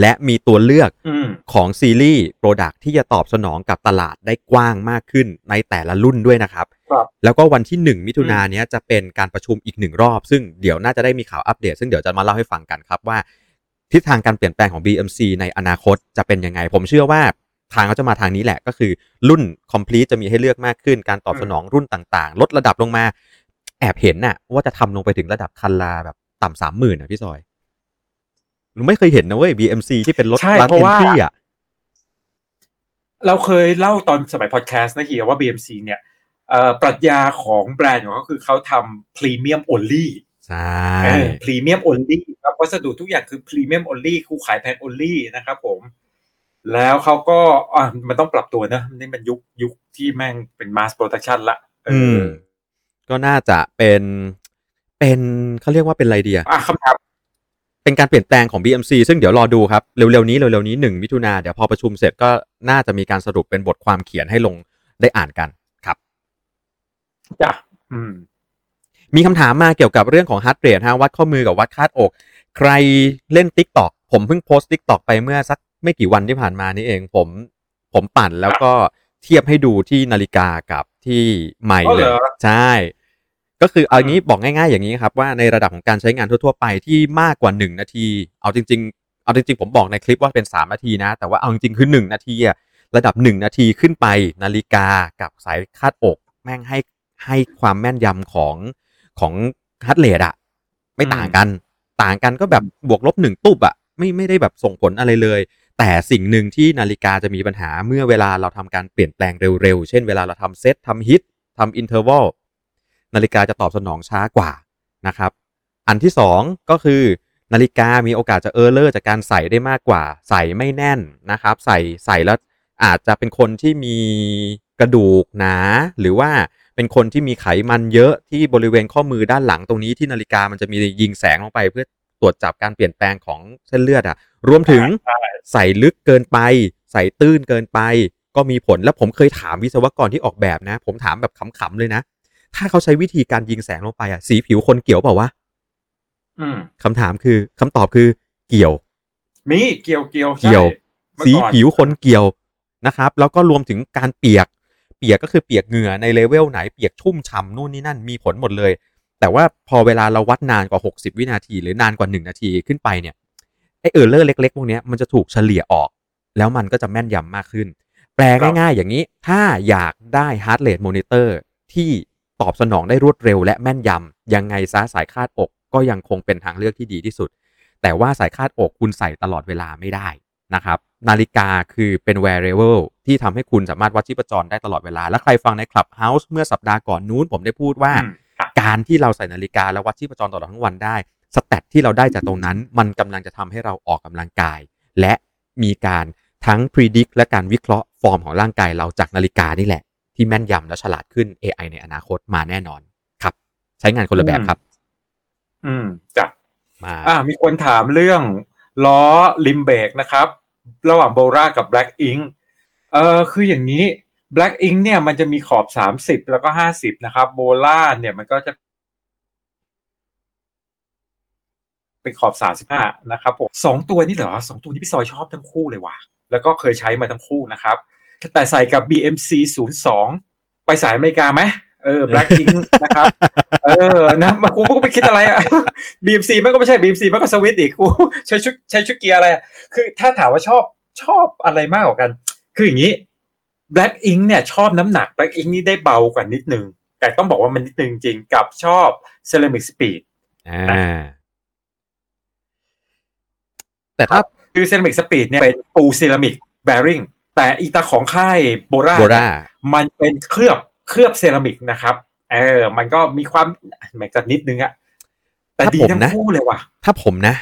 และมีตัวเลือกอืมของ series product ที่จะตอบสนองกับตลาดได้กว้างมากขึ้นในแต่ละรุ่นด้วยนะครับครับแล้วก็วันที่ 1 มิถุนายนเนี้ยจะเป็นการประชุมอีกหนึ่งรอบ ซึ่งเดี๋ยวน่าจะได้มีข่าวอัปเดต ซึ่งเดี๋ยวจะมาเล่าให้ฟังกันครับว่า ทิศทางการเปลี่ยนแปลงของ BMC ในอนาคตจะเป็นยังไง ผมเชื่อว่าทางเขาจะมาทางนี้แหละก็คือรุ่น complete จะมีให้เลือกมากขึ้น การตอบสนองรุ่นต่างๆ ลดระดับลงมา แอบเห็นน่ะ ว่าจะทำลงไปถึงระดับคันลาแบบต่ำสามหมื่นอะพี่ซอยหนูไม่เคยเห็นนะเว้ย BMC ที่เป็นรถใช่รันเพราะเอนว่าทรีอะเราเคยเล่าตอนสมัยพอดแคสต์นะเฮียว่า BMC เนี่ยเอ่อปรัชญาของแบรนด์ของเขาคือเขาทำพรีเมียม only ใช่พรีเมียม only ครับวัสดุทุกอย่างคือพรีเมียม only คู่ขายแพง only นะครับผมแล้วเขาก็อะมันต้องปรับตัวนะนี่มันยุคยุคที่แม่งเป็น mass production ละเออือมก็น่าจะเป็นเป็นเขาเรียกว่าเป็นอะไรเดียอะคำถามเป็นการเปลี่ยนแปลงของ BMC ซึ่งเดี๋ยวรอดูครับ เร็วๆนี้เร็วๆนี้หนึ่งมิถุนาเดี๋ยวพอประชุมเสร็จก็น่าจะมีการสรุปเป็นบทความเขียนให้ลงได้อ่านกันครับจ้ะอืม มีคำถามมาเกี่ยวกับเรื่องของ heart rate ฮะวัดข้อมือกับวัดคาดอก ใครเล่น Tik t o อกผมเพิ่งโพสต์ Tik t o อกไปเมื่อสักไม่กี่วันที่ผ่านมานี่เอง ผมผมปั่นแล้วก็เทียบให้ดูที่นาฬิกากับที่ไมล์อ๋อเลเหรยอใช่ ก็คือเอางี้บอกง่ายๆอย่างนี้ครับ ว่าในระดับของการใช้งานทั่วๆไปที่มากกว่า1นาที เอาจริง ๆ เอาจริงๆ ผมบอกในคลิปว่าเป็น3นาทีนะ แต่ว่าเอาจริงๆคือ1นาทีอะระดับ1นาทีขึ้นไปนาฬิกากับสายคาดอก แม่งให้ให้ความแม่นยำของ ของ heart rate อะไม่ต่างกัน ต่างกันก็แบบบวกลบหนึ่งตุบอะไม่ไม่ได้แบบส่งผลอะไรเลย แต่สิ่งหนึ่งที่นาฬิกาจะมีปัญหาเมื่อเวลาเราทำการเปลี่ยนแปลงเร็วๆ เช่นเวลาเราทำเซตทำ HIIT ทำ interval นาฬิกาจะตอบสนองช้ากว่านะครับ อันที่สองก็คือนาฬิกามีโอกาสจะ error จากการใส่ได้มากกว่า ใส่ไม่แน่นนะครับ ใส่ใส่แล้วอาจจะเป็นคนที่มีกระดูกหนา หรือว่า เป็นคนที่มีไขมันเยอะที่บริเวณข้อมือด้านหลังตรงนี้ที่นาฬิกามันจะมียิงแสงลงไป เพื่อตรวจจับการเปลี่ยนแปลงของเส้นเลือดอะรวมถึงใช่ใส่ลึกเกินไป ใส่ตื้นเกินไป ก็มีผลแล้วผมเคยถามวิศวกรที่ออกแบบนะ ผมถามแบบขำๆเลยนะ ถ้าเขาใช้วิธีการยิงแสงลงไปอะสีผิวคนเกี่ยวเปล่าวะอืมคำถามคือคำตอบคือเกี่ยว มีเกี่ยวเกี่ยวใช่เกี่ยวเมื่อสีก่อนผิวคนเกี่ยวนะครับ แล้วก็รวมถึงการเปียก เปียกก็คือเปียกเหงื่อในเลเวลไหนเปียกชุ่มฉ่ำนู่นนี่นั่นมีผลหมดเลย แต่ว่าพอเวลาเราวัดนานกว่า 60 วินาที หรือนานกว่า 1 นาทีขึ้นไปเนี่ยไอ error เล็ก ๆ พวกนี้มันจะถูกเฉลี่ยออก แล้วมันก็จะแม่นยำมากขึ้น แปลง่าย ๆ อย่างนี้ถ้าอยากได้ heart rate monitor ที่ตอบสนองได้รวดเร็วและแม่นยำยังไงซะสายคาดอกก็ยังคงเป็นทางเลือกที่ดีที่สุด แต่ว่าสายคาดอกคุณใส่ตลอดเวลาไม่ได้ นะครับนาฬิกาคือเป็น wearable ที่ทำให้คุณสามารถวัดชีพจรได้ตลอดเวลา และใครฟังใน Clubhouse เมื่อสัปดาห์ก่อนนู้นผมได้พูดว่าอืมครับการที่เราใส่นาฬิกาแล้ววัดชีพจรตลอดทั้งวันได้สแตทที่เราได้จากตรงนั้น มันกำลังจะทำให้เราออกกำลังกาย และมีการทั้ง predict และการวิเคราะห์ฟอร์มของร่างกายเราจากนาฬิกานี่แหละ ที่แม่นยำและฉลาดขึ้น AI ในอนาคตมาแน่นอนครับ ใช้งานคนละแบบครับ อืมจ้ะมาอ่ามีคนถามเรื่อง ล้อลิมเบกนะครับ ระหว่างโบรากับ Black Ink เอ่อคืออย่างนี้ Black Ink เนี่ยมันจะมีขอบ 30 แล้วก็ 50 นะครับโบราเนี่ยมันก็จะเป็นขอบ 35 นะครับผมสองตัวนี่เหรอสองตัวนี้พี่ซอยชอบทั้งคู่เลยว่ะ แล้วก็เคยใช้มาทั้งคู่นะครับ แต่ใส่กับ BMC 02 ไปสายอเมริกาไหมเออ Black Ink นะครับ เออ นะมากูก็ไปคิดอะไรอะ BMC มันก็ไม่ใช่ BMC มันก็สวิตช์อีกกูใช้ชุดใช้ชุดเกียร์อะไรอะคือถ้าถามว่าชอบชอบอะไรมากกว่ากัน คืออย่างนี้ Black Ink เนี่ยชอบน้ำหนัก Black Ink นี่ได้เบากว่านิดนึง แต่ต้องบอกว่ามันนิดนึงจริงกับชอบ Ceramic Speed อ่าแต่ถ้าคือ Ceramic Speed เนี่ยเป็นปูเซรามิก bearing แต่อีตาของค่ายโบราโบรา มันเป็นเคลือบเคลือบเซรามิกนะครับ เออ มันก็มีความแหมกนิดนึงอะแต่ดีทั้งคู่เลยว่ะ ถ้าผมนะ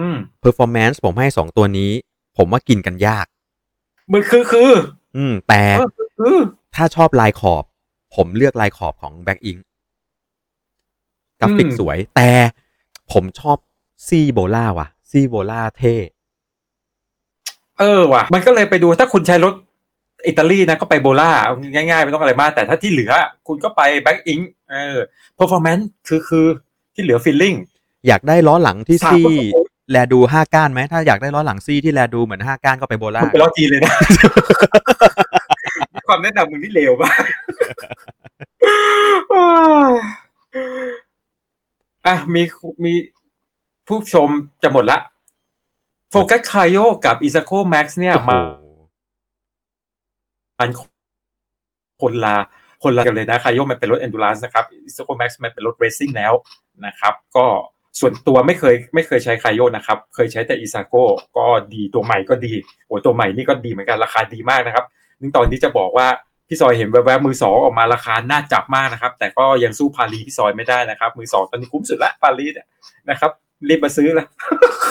อืม performance ผมให้สองตัวนี้ ผมว่ากินกันยาก มันคือคือ อืม แต่เออคือถ้าชอบลายขอบ ผมเลือกลายขอบของ Back Ink กราฟิกสวย แต่ผมชอบซีโบล่าว่ะ ซีโบล่าเท่ เออว่ะ มันก็เลยไปดูถ้าคุณใช้รถ อิตาลีนะก็ไปโบล่าง่ายๆไม่ต้องอะไรมาก แต่ถ้าที่เหลือ คุณก็ไปแบ็กอิงเออ performance คือคือที่เหลือ feeling อยากได้ล้อหลังที่สามซี่ก็โอ้ยแลดูห้าก้านไหมถ้าอยากได้ล้อหลังซี่ที่แลดูเหมือนห้าก้านก็ไปโบล่าคุณไปรอจีนเลยนะความแนะนำมึงนี่เลวมากอะมีมีผู้ชมจะหมดละ Focus Cayo กับ Izalco Max เนี่ยโอ้โหมา มันคนละคนละกันเลยนะ Cayo มันเป็นรถ endurance นะครับ Izalco Max มันเป็นรถ racing แล้วนะครับ ก็ส่วนตัวไม่เคยไม่เคยใช้ Cayo นะครับ เคยใช้แต่ Izalco ก็ดีตัวใหม่ก็ดีโอ้ตัวใหม่นี่ก็ดีเหมือนกันราคาดีมากนะครับนึงตอนนี้จะบอกว่าพี่ซอยเห็นแวบๆมือสองออกมาราคาน่าจับมากนะครับ แต่ก็ยังสู้ Parlee พี่ซอยไม่ได้นะครับ มือสองตอนนี้คุ้มสุดละ Parlee เนี่ยนะครับ รีบมาซื้อละ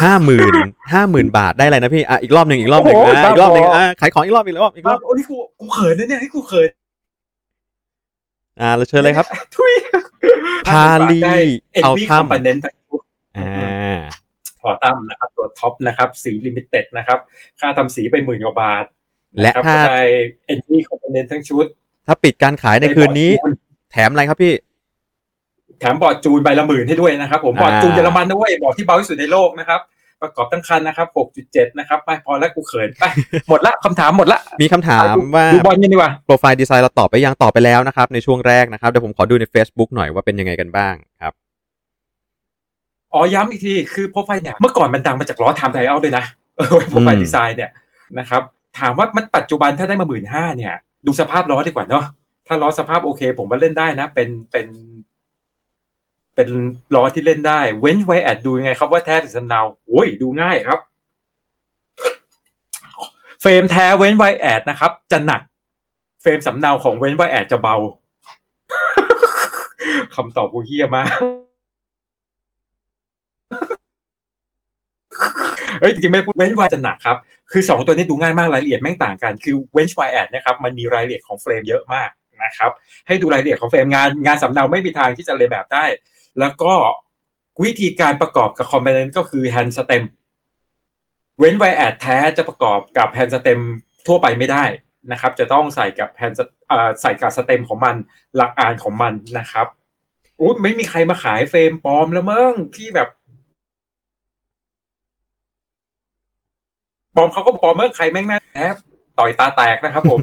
ห้าหมื่นห้าหมื่นบาทได้อะไรนะพี่อะอีกรอบหนึ่งอีกรอบหนึ่งโอ้โหอะอีกรอบหนึ่งบ้าบออะขายของอีกรอบอีกรอบอีกรอบโอ้นี่กูกูเขินนะเนี่ยนี่กูเขินอ่าเราเชิญเลยครับทุยพาลีเอ็นเอาวีถ้ำคอมโพเนนต์อ่าพอตั้มนะครับตัวท็อปนะครับสีลิมิเต็ดนะครับ ค่าทำสีไปหมื่นกว่าบาท และครับถ้าก็ได้เอ็นวีคอมโพเนนต์ทั้งชุด ถ้าปิดการขายในคืนนี้ แถมอะไรครับพี่ แถมเบอร์ดจูนใบละหมื่นให้ด้วยนะครับ ผมอ่าเบอร์ดจูนเยอรมันด้วยเบาะที่เบาที่สุดในโลกนะครับประกอบตั้งคันนะครับ 6.7 นะครับ ไปพอแล้วกูเขินไป หมดละคำถามหมดละ มีคำถามดูว่าดูบอลกันดีกว่า Profile Design เราตอบไปยังตอบไปแล้วนะครับ ในช่วงแรกนะครับ เดี๋ยวผมขอดูใน Facebook หน่อยว่าเป็นยังไงกันบ้างครับ อ๋อย้ำอีกทีคือโปรไฟล์เนี่ย เมื่อก่อนมันดังมาจากล้อ time trial เอาด้วยนะเออ Profile Design เนี่ยนะครับ ถามว่ามันปัจจุบันถ้าได้มาหมื่นห้าเนี่ย ดูสภาพล้อดีกว่าเนาะ ถ้าล้อสภาพโอเค ผมว่าเล่นได้นะ เป็นเป็น เป็นล้อที่เล่นได้ เว้นไว้แอดดูยังไงครับว่าแท้หรือสำเนาโอ้ยดูง่ายครับ เฟรมแท้เว้นไวแอดนะครับ จะหนัก เฟรมสำเนาของเว้นไวแอดจะเบาคำตอบกูเฮี้ยมากเฮ้ยจริงไม่พูดเว้นไวจะหนักครับ คือสองตัวนี้ดูง่ายมากรายละเอียดแม่งต่างกัน คือเว้นไวแอดนะครับ มันมีรายละเอียดของเฟรมเยอะมากนะครับ ให้ดูรายละเอียดของเฟรมงานงานสำเนาไม่มีทางที่จะเลยแบบได้ แล้วก็วิธีการประกอบกับ component ก็คือแฮนด์ stem Venge ViAS แท้จะประกอบกับแฮนด์ stem ทั่วไปไม่ได้นะครับ จะต้องใส่กับแฮนด์ใส่กับ stem ของมันหลักอานของมันนะครับอู้ไม่มีใครมาขายเฟรมปลอมแล้วมั้งที่แบบปลอมเขาก็ปลอมเมื่อใครแม่งแม่แอบต่อยตาแตกนะครับผม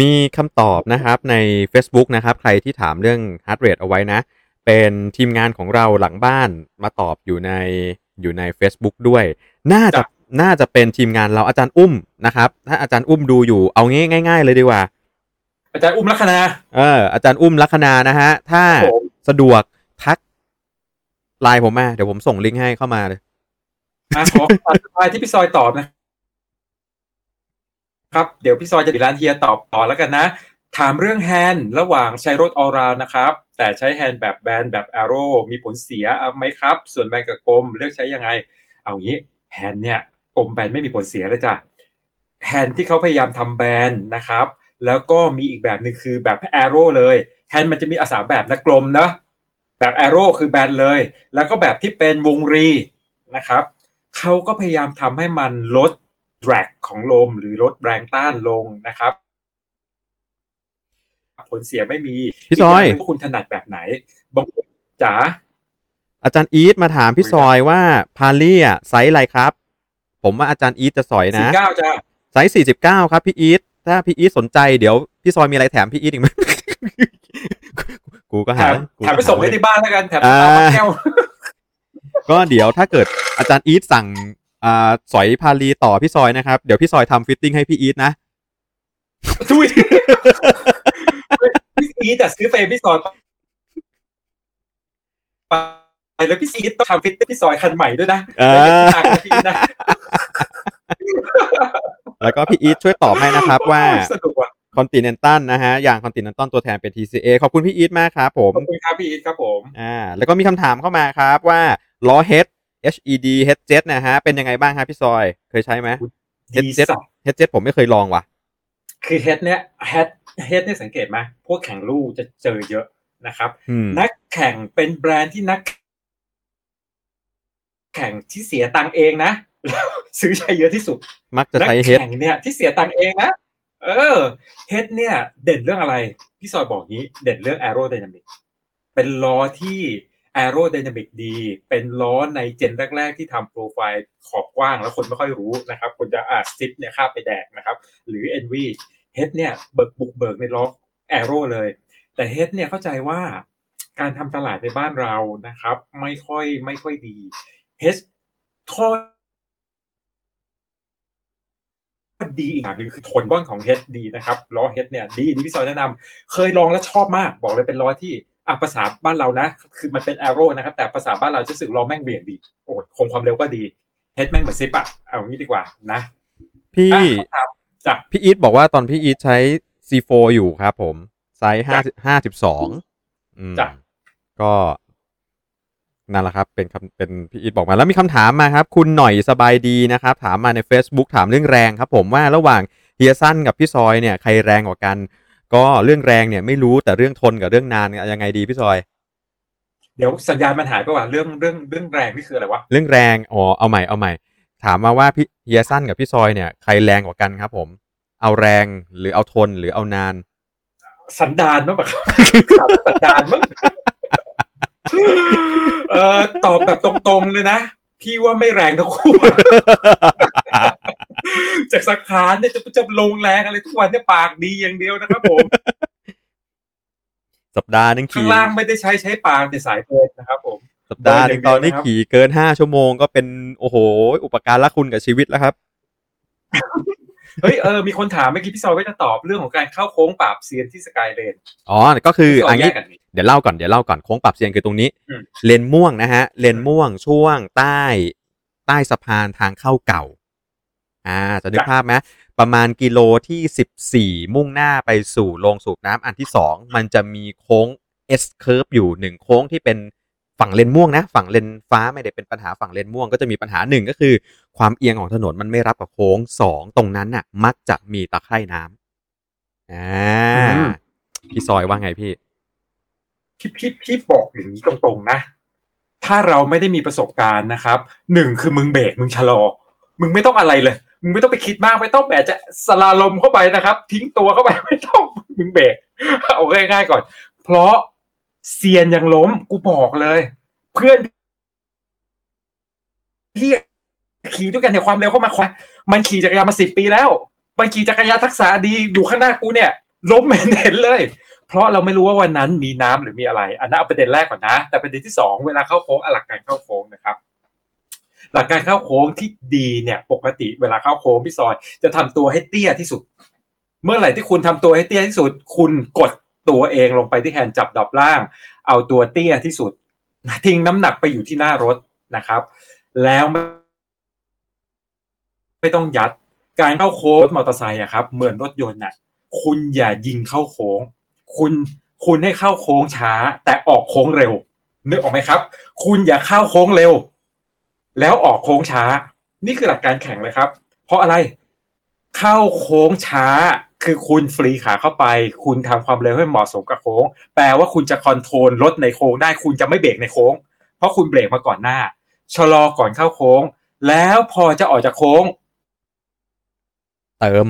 มีคำตอบนะครับใน Facebook นะครับ ใครที่ถามเรื่อง heart rate เอาไว้นะ เป็นทีมงานของเราหลังบ้านมาตอบอยู่ในอยู่ใน Facebook ด้วย น่าจะจ้ะน่าจะเป็นทีมงานเราอาจารย์อุ้มนะครับ ถ้าอาจารย์อุ้มดูอยู่เอาง่ายง่ายๆเลยดีกว่า อาจารย์อุ้มลัคนาเอออาจารย์อุ้มลัคนานะฮะ ถ้าครับผมสะดวกทักไลน์ผมมา เดี๋ยวผมส่งลิงก์ให้เข้ามาเลยอะขอคำสุดท้ายที่พี่ซอยตอบนะครับ เดี๋ยวพี่ซอยจะดิร้านเฮียตอบต่อแล้วกันนะ ถามเรื่องแฮนด์ระหว่างใช้รถออรานะครับแต่ใช้แฮนด์แบบแบนแบบ aero มีผลเสียไหมครับ ส่วนแบนกับกลมเลือกใช้ยังไง เอางี้แฮนด์เนี่ยกลมแบนไม่มีผลเสียเลยจ้ะแฮนด์ที่เขาพยายามทำแบนนะครับ แล้วก็มีอีกแบบหนึ่งคือแบบ aero เลยแฮนด์มันจะมีอ่าสามแบบนะกลมนะแบบ aero คือแบนเลย แล้วก็แบบที่เป็นวงรีนะครับเขาก็พยายามทำให้มันลด drag ของลมหรือลดแรงต้านลงนะครับ ผลเสียไม่มีพี่ซอยกางหนึ่งว่าคุณถนัดแบบไหนบางคนจ๋าอาจารย์อีทมาถามพี่ซอยว่า Parlee อะไซส์อะไรครับ ผมว่าอาจารย์อีทจะสอยสี่นะเก้าจ้าไซส์สี่สิบเก้าครับพี่อีทถ้าพี่อีทสนใจเดี๋ยวพี่ซอยมีอะไรแถมพี่อีทอีกไหมกูก็แถหามกูแถมไปส่งให้ที่บ้านแล้วกันแถมอ่าตาแก้วก็เดี๋ยวถ้าเกิดอาจารย์อีทสั่งอ่าสอย Parlee ต่อพี่ซอยนะครับ เดี๋ยวพี่ซอยทำ fitting ให้พี่อีทนะ ทุยพี่อีทแต่ซื้อเฟรมพี่ซอยไปแล้วพี่อีทต้องทำฟิตพี่ซอยคันใหม่ด้วยนะอ่าแล้วจะต่างกับพี่อีทนะแล้วก็พี่อีทช่วยตอบให้นะครับว่าสนุกว่ะคอนติเนนตัลนะฮะ อย่างคอนติเนนตัลตัวแทนเป็น TCA ขอบคุณพี่อีทมากครับผม ขอบคุณครับพี่อีทครับผม อ่า แล้วก็มีคำถามเข้ามาครับว่าล้อ head HED head jet นะฮะ เป็นยังไงบ้างครับพี่ซอย เคยใช้ไหมดี head jet สัส head jet ผมไม่เคยลองว่ะ คือเฮดเนี่ยเฮดเฮดเนี่ยสังเกตไหมพวกแข่งลู่จะเจอเยอะนะครับอืมนักแข่งเป็นแบรนด์ที่นัก แข่งที่เสียตังค์เองนะแล้วซื้อใช้เยอะที่สุด มักจะนักใช้ head แข่งเนี่ยที่เสียตังค์เองนะเออเฮดเนี่ย เด่นเรื่องอะไร พี่ซอยบอกงี้ เด่นเรื่อง aerodynamic เป็นล้อที่ aerodynamic ดี เป็นล้อในเจนแรก ๆ ที่ทำโปรไฟล์ขอบกว้างแล้วคนไม่ค่อยรู้นะครับ คนจะอาซิปเนี่ยข้าบไปแดกนะครับ หรือ NV เฮดเนี่ยเบิกบุกเบิกในล้อ aero เลย แต่เฮดเนี่ยเข้าใจว่าการทำตลาดในบ้านเรานะครับ ไม่ค่อยไม่ค่อยดีเฮดข้อดีอีกอย่างหนึ่งคือทนบ้อนของเฮดดีนะครับล้อเฮดเนี่ยดีดีพี่ซอยแนะนำเคยลองแล้วชอบมาก บอกเลยเป็นล้อที่อะภาษาบ้านเรานะ คือมันเป็นแอโร่นะครับ แต่ภาษาบ้านเราจะรู้สึกล้อแม่งเบี่ยงดี โอ้คงความเร็วก็ดีเฮดแม่งเหมือนซิปอะเอางี้ดีกว่านะ พี่อะครับ จ้ะพี่อีทบอกว่าตอนพี่อีทใช้ C4 อยู่ครับผม ไซส์ห้าห้าสิบสองอืมจ้ะก็นั่นแหละครับ เป็นคำเป็นพี่อีทบอกมา แล้วมีคำถามมาครับ คุณหน่อยสบายดีนะครับ ถามมาใน Facebook ถามเรื่องแรงครับ ผมว่าระหว่างเฮียสั้นกับพี่ซอยเนี่ยใครแรงกว่ากัน ก็เรื่องแรงเนี่ยไม่รู้แต่เรื่องทนกับเรื่องนานเนี่ยยังไงดีพี่ซอย เดี๋ยวสัญญาณมันหายไปว่าเรื่องเรื่องเรื่องแรงนี่คืออะไรวะ เรื่องแรง อ๋อ เอาใหม่ เอาใหม่ ถามมาว่าพี่เฮียสั้นกับพี่ซอยเนี่ยใครแรงกว่ากันครับ ผม เอาแรงหรือเอาทนหรือเอานาน สันดานมั้งแบบถามสันดานมั้งเออตอบแบบตรงๆเลยนะพี่ว่าไม่แรงทั้งคู่ จากสักขานเนี่ยจะจะลงแรงอะไรทุกวันเนี่ยปากดีอย่างเดียวนะครับผม สัปดาห์หนึงข้างขี่ล่างไม่ได้ใช้ใช้ปากในสายเดินนะครับผม สัปดาห์หนึงเดิตนอนอย่างเดียวนี้นะครับขี่เกินห้าชั่วโมงก็เป็นโอ้โห อุปการละคุณกับชีวิตแล้วครับเฮ้ยเออมีคนถามเมื่อกี้พี่ซอยก็จะตอบเรื่องของการเข้าโค้งปราบเซียนที่สกายเลนอ๋อก็คือพี่ซอัยนแยนี้กกันนี่เดี๋ยวเล่าก่อนเดี๋ยวเล่าก่อนโค้งปรับเซียนคือตรงนี้อืมเลนม่วงนะฮะ เลนม่วงช่วงใต้ใต้สะพานทางเข้าเก่า อ่าจะนึกภาพไหมประมาณกิโลที่สิบสี่มุ่งหน้าไปสู่โรงสูบน้ำอันที่สองมันจะมีโค้ง S curve อยู่หนึ่งโค้งที่เป็น ฝั่งเลนม่วงนะ ฝั่งเลนฟ้าไม่ได้เป็นปัญหาฝั่งเลนม่วงก็จะมีปัญหาหนึ่งก็คือ ความเอียงของถนนมันไม่รับกับโค้งสองตรงนั้นน่ะ มักจะมีตะไคร่น้ำอ่าพี่ซอยว่าไงพี่พี่พี่พี่บอกอย่างนี้ตรงๆนะ ถ้าเราไม่ได้มีประสบการณ์นะครับหนึ่งคือมึงเบรกมึงชะลอ มึงไม่ต้องอะไรเลยมึงไม่ต้องไปคิดมากไม่ต้องแบบจะสลาลมเข้าไปนะครับ ทิ้งตัวเข้าไปไม่ต้องมึงเบรกเอาง่ายๆก่อน เพราะ เซียนยังล้มกูบอกเลย เพื่อนพี่ขี่ด้วยกันในยความเร็วเข้ามาความันขี่จักรยานมาสิบปีแล้วมันขี่จักรยานทักษะดีอยู่ข้างหน้ากูเนี่ย ล้มเห็นเลย เพราะเราไม่รู้ว่าวันนั้นมีน้ำหรือมีอะไร อันนั้นเอาประเด็นแรกก่อนนะ แต่ประเด็นที่สองเวลาเข้าโค้งหลักการเข้าโค้งนะครับ หลักการเข้าโค้งที่ดีเนี่ย ปกติเวลาเข้าโค้งพี่ซอยจะทำตัวให้เตี้ยที่สุด เมื่อไหร่ที่คุณทำตัวให้เตี้ยที่สุด คุณกด ตัวเองลงไปที่แฮนด์จับดอบล่าง เอาตัวเตี้ยที่สุด ทิ้งน้ำหนักไปอยู่ที่หน้ารถนะครับ แล้วไม่ต้องยัดการเข้าโค้งมอเตอร์ไซค์อะครับ เหมือนรถยนต์น่ะ คุณอย่ายิงเข้าโค้ง คุณคุณให้เข้าโค้งช้า แต่ออกโค้งเร็วนึกออกไหมครับ คุณอย่าเข้าโค้งเร็ว แล้วออกโค้งช้า นี่คือหลักการแข่งเลยครับ เพราะอะไร เข้าโค้งช้า คือคุณฟรีขาเข้าไป คุณทำความเร็วให้เหมาะสมกับโค้ง แปลว่าคุณจะคอนโทรลรถในโค้งได้ คุณจะไม่เบรกในโค้ง เพราะคุณเบรกมาก่อนหน้า ชะลอก่อนเข้าโค้ง แล้วพอจะออกจากโค้ง เติม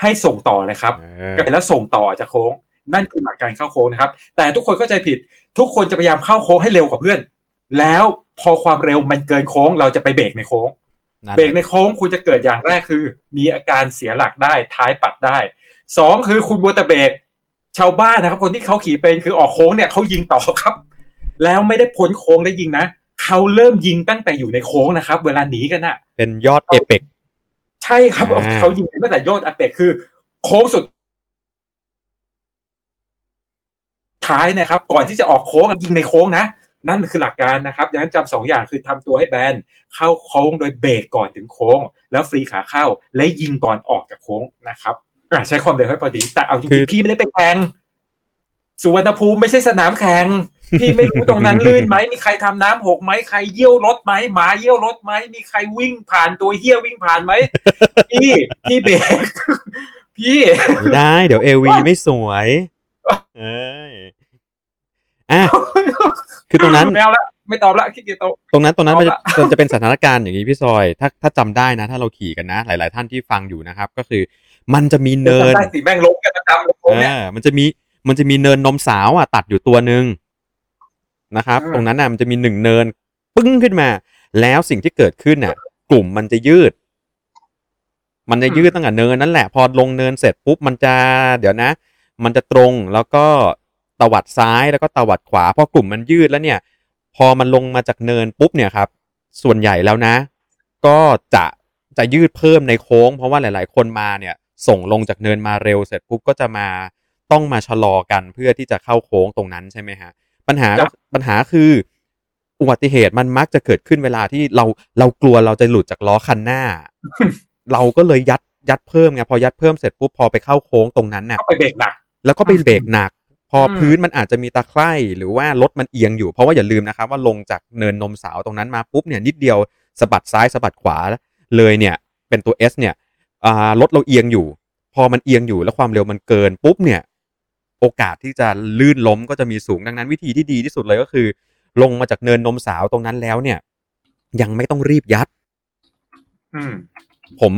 ให้ส่งต่อเลยครับเออแล้วส่งต่อจากโค้ง นั่นคือหลักการเข้าโค้งนะครับ แต่ทุกคนเข้าใจผิด ทุกคนจะพยายามเข้าโค้งให้เร็วกว่าเพื่อน แล้วพอความเร็วมันเกินโค้ง เราจะไปเบรกในโค้งนั่นเบรกในโค้งคุณจะเกิดอย่างแรกคือ มีอาการเสียหลักได้ท้ายปัดได้ สองคือคุณบัวแตะเบรกชาวบ้านนะครับ คนที่เขาขี่เป็นคือออกโค้งเนี่ยเขายิงต่อครับ แล้วไม่ได้พ้นโค้งได้ยิงนะเขาเริ่มยิงตั้งแต่อยู่ในโค้งนะครับ เวลาหนีกันน่ะเป็นยอดเอเปกใช่ครับอ่าเขายิงตั้งแต่ยอดอาเปกคือ โค้งสุดท้ายนะครับ ก่อนที่จะออกโค้งอะยิงในโค้งนะนั่นคือหลักการนะครับดังนั้นจำสองอย่างคือทำตัวให้แบน เข้าโค้งโดยเบรกก่อนถึงโค้ง แล้วฟรีขาเข้าและยิงก่อนออกจากโค้งนะครับ อะใช้ความเร็วให้พอดี แต่เอาจคืริงอๆพี่ไม่ได้ไปแข่งสุวรรณภูมิไม่ใช่สนามแข่งพี่ไม่รู้ตรงนั้นลื่นไหมมีใครทำน้ำหกไหมใครเยี่ยวรถไหมหมาเยี่ยวรถไหมมีใครวิ่งผ่านตัวเหี้ยวิ่งผ่านไหมพี่พี่เบรกพี่ไม่ได้เดี๋ยวเอวีไม่สวย เอ้ยอะคือตรงนั้นแมวละไม่ตอบละขี้เกียจตอบตรงนั้นตรงนั้นมันจะเอาละมันจะเป็นสถานการณ์อย่างนี้พี่ซอย ถ้าถ้าจำได้นะ ถ้าเราขี่กันนะ หลาย ๆ ท่านที่ฟังอยู่นะครับ ก็คือ มันจะมีเนินได้สีแม่งล้มกันประจำเลยผมเนี่ยเออมันจะมีมันจะมีเนินนมสาวอะ ตัดอยู่ตัวหนึ่งนะครับอืมตรงนั้นน่ะมันจะมีหนึ่งเนิน ปึ้งขึ้นมา แล้วสิ่งที่เกิดขึ้นน่ะ กลุ่มมันจะยืด มันจะยืดตั้งแต่เนินนั่นแหละ พอลงเนินเสร็จปุ๊บมันจะเดี๋ยวนะ มันจะตรงแล้วก็ตวัดซ้ายแล้วก็ตวัดขวาพอกลุ่มมันยืดแล้วเนี่ย พอมันลงมาจากเนินปุ๊บเนี่ยครับ ส่วนใหญ่แล้วนะ ก็จะจะยืดเพิ่มในโค้ง เพราะว่าหลาย ๆ คนมาเนี่ย ส่งลงจากเนินมาเร็วเสร็จปุ๊บก็จะมาต้องมาชะลอกันเพื่อที่จะเข้าโค้งตรงนั้นใช่ไหมฮะปัญหาครับปัญหาคืออุบัติเหตุมันมักจะเกิดขึ้นเวลาที่เราเรากลัวเราจะหลุดจากล้อคันหน้า เราก็เลยยัดยัดเพิ่มไงพอยัดเพิ่มเสร็จปุ๊บพอไปเข้าโค้งตรงนั้นน่ะเข้าไปเบรกหนักแล้วก็ไปเบรกหนัก พออมพื้นมันอาจจะมีตะไคร่หรือว่ารถมันเอียงอยู่เพราะว่าอย่าลืมนะครับว่าลงจากเนินนมสาวตรงนั้นมาปุ๊บเนี่ยนิดเดียวสะบัดซ้ายสะบัดขวาเลยเนี่ย เป็นตัว S เนี่ย อ่ารถเราเอียงอยู่ พอมันเอียงอยู่แล้วความเร็วมันเกินปุ๊บเนี่ย โอกาสที่จะลื่นล้มก็จะมีสูงดังนั้น วิธีที่ดีที่สุดเลยก็คือ ลงมาจากเนินนมสาวตรงนั้นแล้วเนี่ย ยังไม่ต้องรีบยัด อืม ผม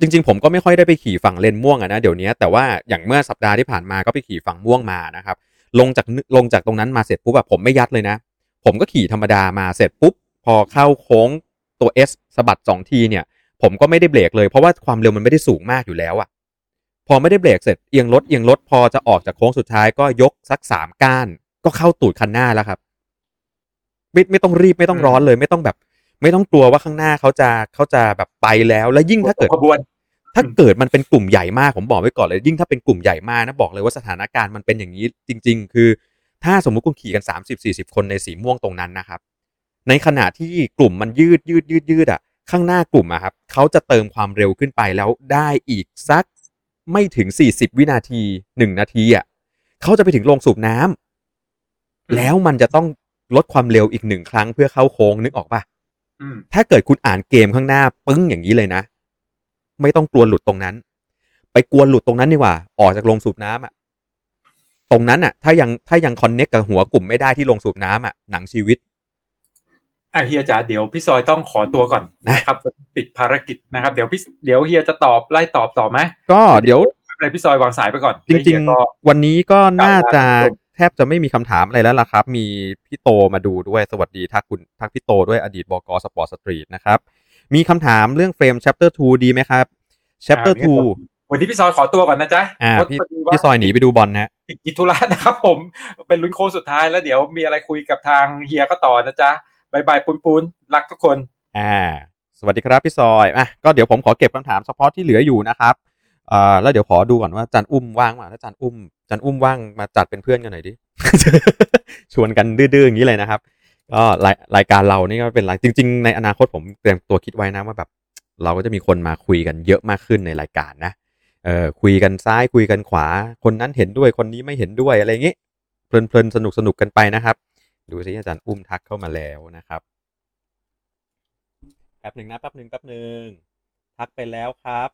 จริง ๆ ผมก็ไม่ค่อยได้ไปขี่ฝั่งเลนม่วงอะนะเดี๋ยวนี้แต่ว่าอย่างเมื่อสัปดาห์ที่ผ่านมาก็ไปขี่ฝั่งม่วงมานะครับ ลงจากลงจากตรงนั้นมาเสร็จปุ๊บแบบผมไม่ยัดเลยนะ ผมก็ขี่ธรรมดามาเสร็จปุ๊บ พอเข้าโค้งตัว S สะบัดสองทีเนี่ย ผมก็ไม่ได้เบรกเลยเพราะว่าความเร็วมันไม่ได้สูงมากอยู่แล้วอะพอไม่ได้เบรกเสร็จเอียงรถเอียงรถพอจะออกจากโค้งสุดท้ายก็ยกสักสามก้าน ก็เข้าตูดคันหน้าแล้วครับไม่ไม่ต้องรีบไม่ต้องร้อนเลยไม่ต้องแบบ ไม่ต้องกลัวว่าข้างหน้าเขาจะเขาจะแบบไปแล้ว แล้วยิ่งถ้าเกิดขบวนถ้าเกิดมันเป็นกลุ่มใหญ่มากผมบอกไว้ก่อนเลย ยิ่งถ้าเป็นกลุ่มใหญ่มากนะบอกเลยว่าสถานการณ์มันเป็นอย่างนี้จริง ๆ คือ ถ้าสมมุติคุณขี่กัน30 40คนในสีม่วงตรงนั้นนะครับ ในขณะที่กลุ่มมันยืดยืดยืดยืดอะ ข้างหน้ากลุ่มอะครับเขาจะเติมความเร็วขึ้นไปแล้วได้อีกสักไม่ถึง 40 วินาที 1 นาทีอะเขาจะไปถึงโรงสูบน้ำแล้วมันจะต้องลดความเร็วอีกหนึ่งครั้งเพื่อเข้าโค้งนึกออกปะอืมถ้าเกิดคุณอ่านเกมข้างหน้าปึ้งอย่างนี้เลยนะ ไม่ต้องกลัวหลุดตรงนั้น ไปกลัวหลุดตรงนั้นดีกว่า ออกจากโรงสูบน้ำอะตรงนั้นอะถ้ายังถ้ายังคอนเน็กกับหัวกลุ่มไม่ได้ที่โรงสูบน้ำอะหนังชีวิต อะเฮียจ๋าเดี๋ยวพี่ซอยต้องขอตัวก่อนนะนะครับติดภารกิจนะครับ เดี๋ยวพี่เดี๋ยวเฮียจะตอบไล่ตอบต่อไหมก็เดี๋ยวไม่เป็นไรพี่ซอยวางสายไปก่อน จริงแล้วเฮียก็ๆวันนี้ก็น่าจะครับแทบจะไม่มีคำถามอะไรแล้วล่ะครับ มีพี่โตมาดูด้วยสวัสดีทักคุณทักพี่โตด้วยอดีตบกสปอร์ตสตรีทนะครับ มีคำถามเรื่องเฟรม chapter 2 ดีไหมครับ chapter 2วันนี้พี่ซอยขอตัวก่อนนะจ๊ะอ่าเพราะพี่พอดีว่าพี่ซอยหนีไปดูบอลนะฮะติดกิจธุระนะครับผมเป็นลุ้นโค้งสุดท้ายแล้วเดี๋ยวมีอะไรคุยกับทางเฮียก็ต่อนะจ๊ะ บายบายปุนปุนรักทุกคน อ่า สวัสดีครับพี่ซอยอะก็เดี๋ยวผมขอเก็บคำถามเฉพาะที่เหลืออยู่นะครับอ่าแล้วเดี๋ยวขอดูก่อนว่าจันอุ้มว่างมาถ้าจันอุ้มจันอุ้มว่างมาจัดเป็นเพื่อนกันหน่อยดิชวนกันดื้อๆอย่างนี้เลยนะครับก็รายรายการเรานี่ก็เป็นรายจริง ๆ ในอนาคตผมเตรียมตัวคิดไว้นะว่าแบบ เราก็จะมีคนมาคุยกันเยอะมากขึ้นในรายการนะเออคุยกันซ้ายคุยกันขวา คนนั้นเห็นด้วยคนนี้ไม่เห็นด้วยอะไรอย่างงี้เพลินๆสนุกสนุกๆกันไปนะครับ ดูสิอาจารย์อุ้มทักเข้ามาแล้วนะครับ แป๊บหนึ่งนะแป๊บหนึ่งแป๊บหนึ่งทักไปแล้วครับ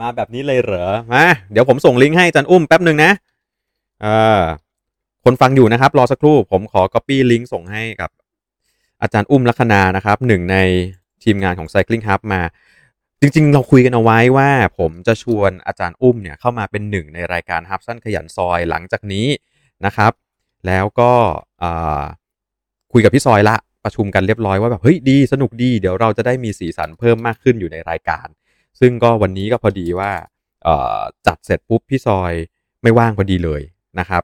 มาแบบนี้เลยเหรอมาเดี๋ยวผมส่งลิงก์ให้อาจารย์อุ้มแป๊บหนึ่งนะเออคนฟังอยู่นะครับ รอสักครู่ผมขอ copy ลิงก์ส่งให้กับ อาจารย์อุ้มลัคนานะครับหนึ่งในทีมงานของ Cycling Hub มา จริง ๆ เราคุยกันเอาไว้ว่าผมจะชวนอาจารย์อุ้มเนี่ยเข้ามาเป็นหนึ่งในรายการฮับสั้นขยันซอยหลังจากนี้นะครับ แล้วก็ คุยกับพี่ซอยละประชุมกันเรียบร้อยว่าแบบเฮ้ยดีสนุกดี เดี๋ยวเราจะได้มีสีสันเพิ่มมากขึ้นอยู่ในรายการ ซึ่งก็วันนี้ก็พอดีว่าจัดเสร็จปุ๊บพี่ซอยไม่ว่างพอดีเลยนะครับ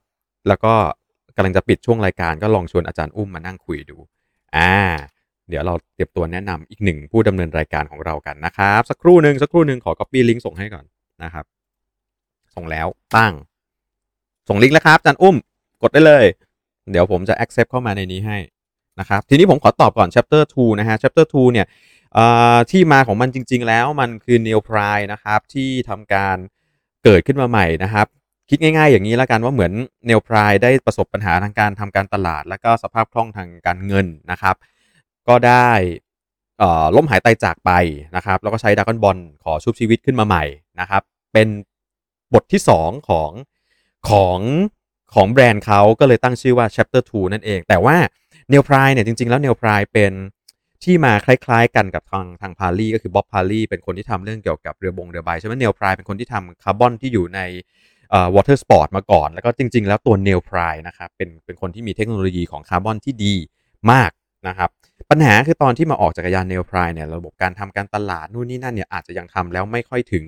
แล้วก็กำลังจะปิดช่วงรายการก็ลองชวนอาจารย์อุ้มมานั่งคุยดูอ่าเดี๋ยวเราเตรียมตัวแนะนำอีกหนึ่งผู้ดำเนินรายการของเรากันนะครับ สักครู่หนึ่งสักครู่หนึ่งขอ copy ลิงก์ส่งให้ก่อนนะครับ ส่งแล้วตั้ง ส่งลิงก์แล้วครับอาจารย์อุ้มกดได้เลย เดี๋ยวผมจะ accept เข้ามาในนี้ให้ นะครับทีนี้ผมขอตอบก่อน chapter 2 นะฮะ chapter 2 เนี่ยที่มาของมันจริง ๆ แล้วมันคือ Neo Pride นะครับที่ทำการเกิดขึ้นมาใหม่นะครับคิดง่ายๆ อย่างนี้แล้วกันว่าเหมือน Neo Pride ได้ประสบปัญหาทางการทำการตลาด แล้วก็สภาพคล่องทางการเงินนะครับ ก็ได้ล้มหายตายจากไปนะครับแล้วก็ใช้ดากอนบอลขอชุบชีวิตขึ้นมาใหม่นะครับเป็นบทที่ 2 ของของของแบรนด์เขาก็เลยตั้งชื่อว่า chapter 2 นั่นเอง แต่ว่า เนลพรายเนี่ยจริง ๆ แล้วเนลพรายเป็นที่มาคล้าย ๆ กันกับทางทางพาลีก็คือบ๊อบพาลีเป็นคนที่ทำเรื่องเกี่ยวกับเรือบงเรือใบใช่ไหมเนลพรายเป็นคนที่ทำคาร์บอนที่อยู่ในเอ่อ water sport มาก่อน แล้วก็จริง ๆ แล้วตัว Neil Pryde นะครับเป็นเป็นคนที่มีเทคโนโลยีของคาร์บอนที่ดีมากนะครับปัญหาคือตอนที่มาออกจักรยาน Neil Pryde เนี่ยระบบการทำการตลาดนู่นนี่นั่นเนี่ยอาจจะยังทำแล้วไม่ค่อยถึง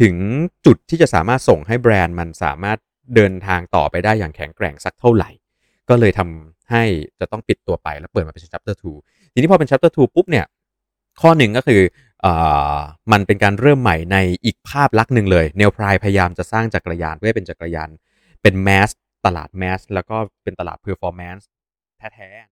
ถึงจุดที่จะสามารถส่งให้แบรนด์มันสามารถเดินทางต่อไปได้อย่างแข็งแกร่งสักเท่าไหร่ ก็เลยทำ ให้จะต้องปิดตัวไปแล้วเปิดมาเป็น chapter 2 ทีนี้พอเป็น chapter 2 ปุ๊บเนี่ยข้อหนึ่งก็คืออมันเป็นการเริ่มใหม่ในอีกภาพลักษณ์หนึ่งเลย Neil Pryde พยายามจะสร้างจักรยานเพื่อเป็นจักรยานเป็น mass ตลาด mass แล้วก็เป็นตลาด performance แท้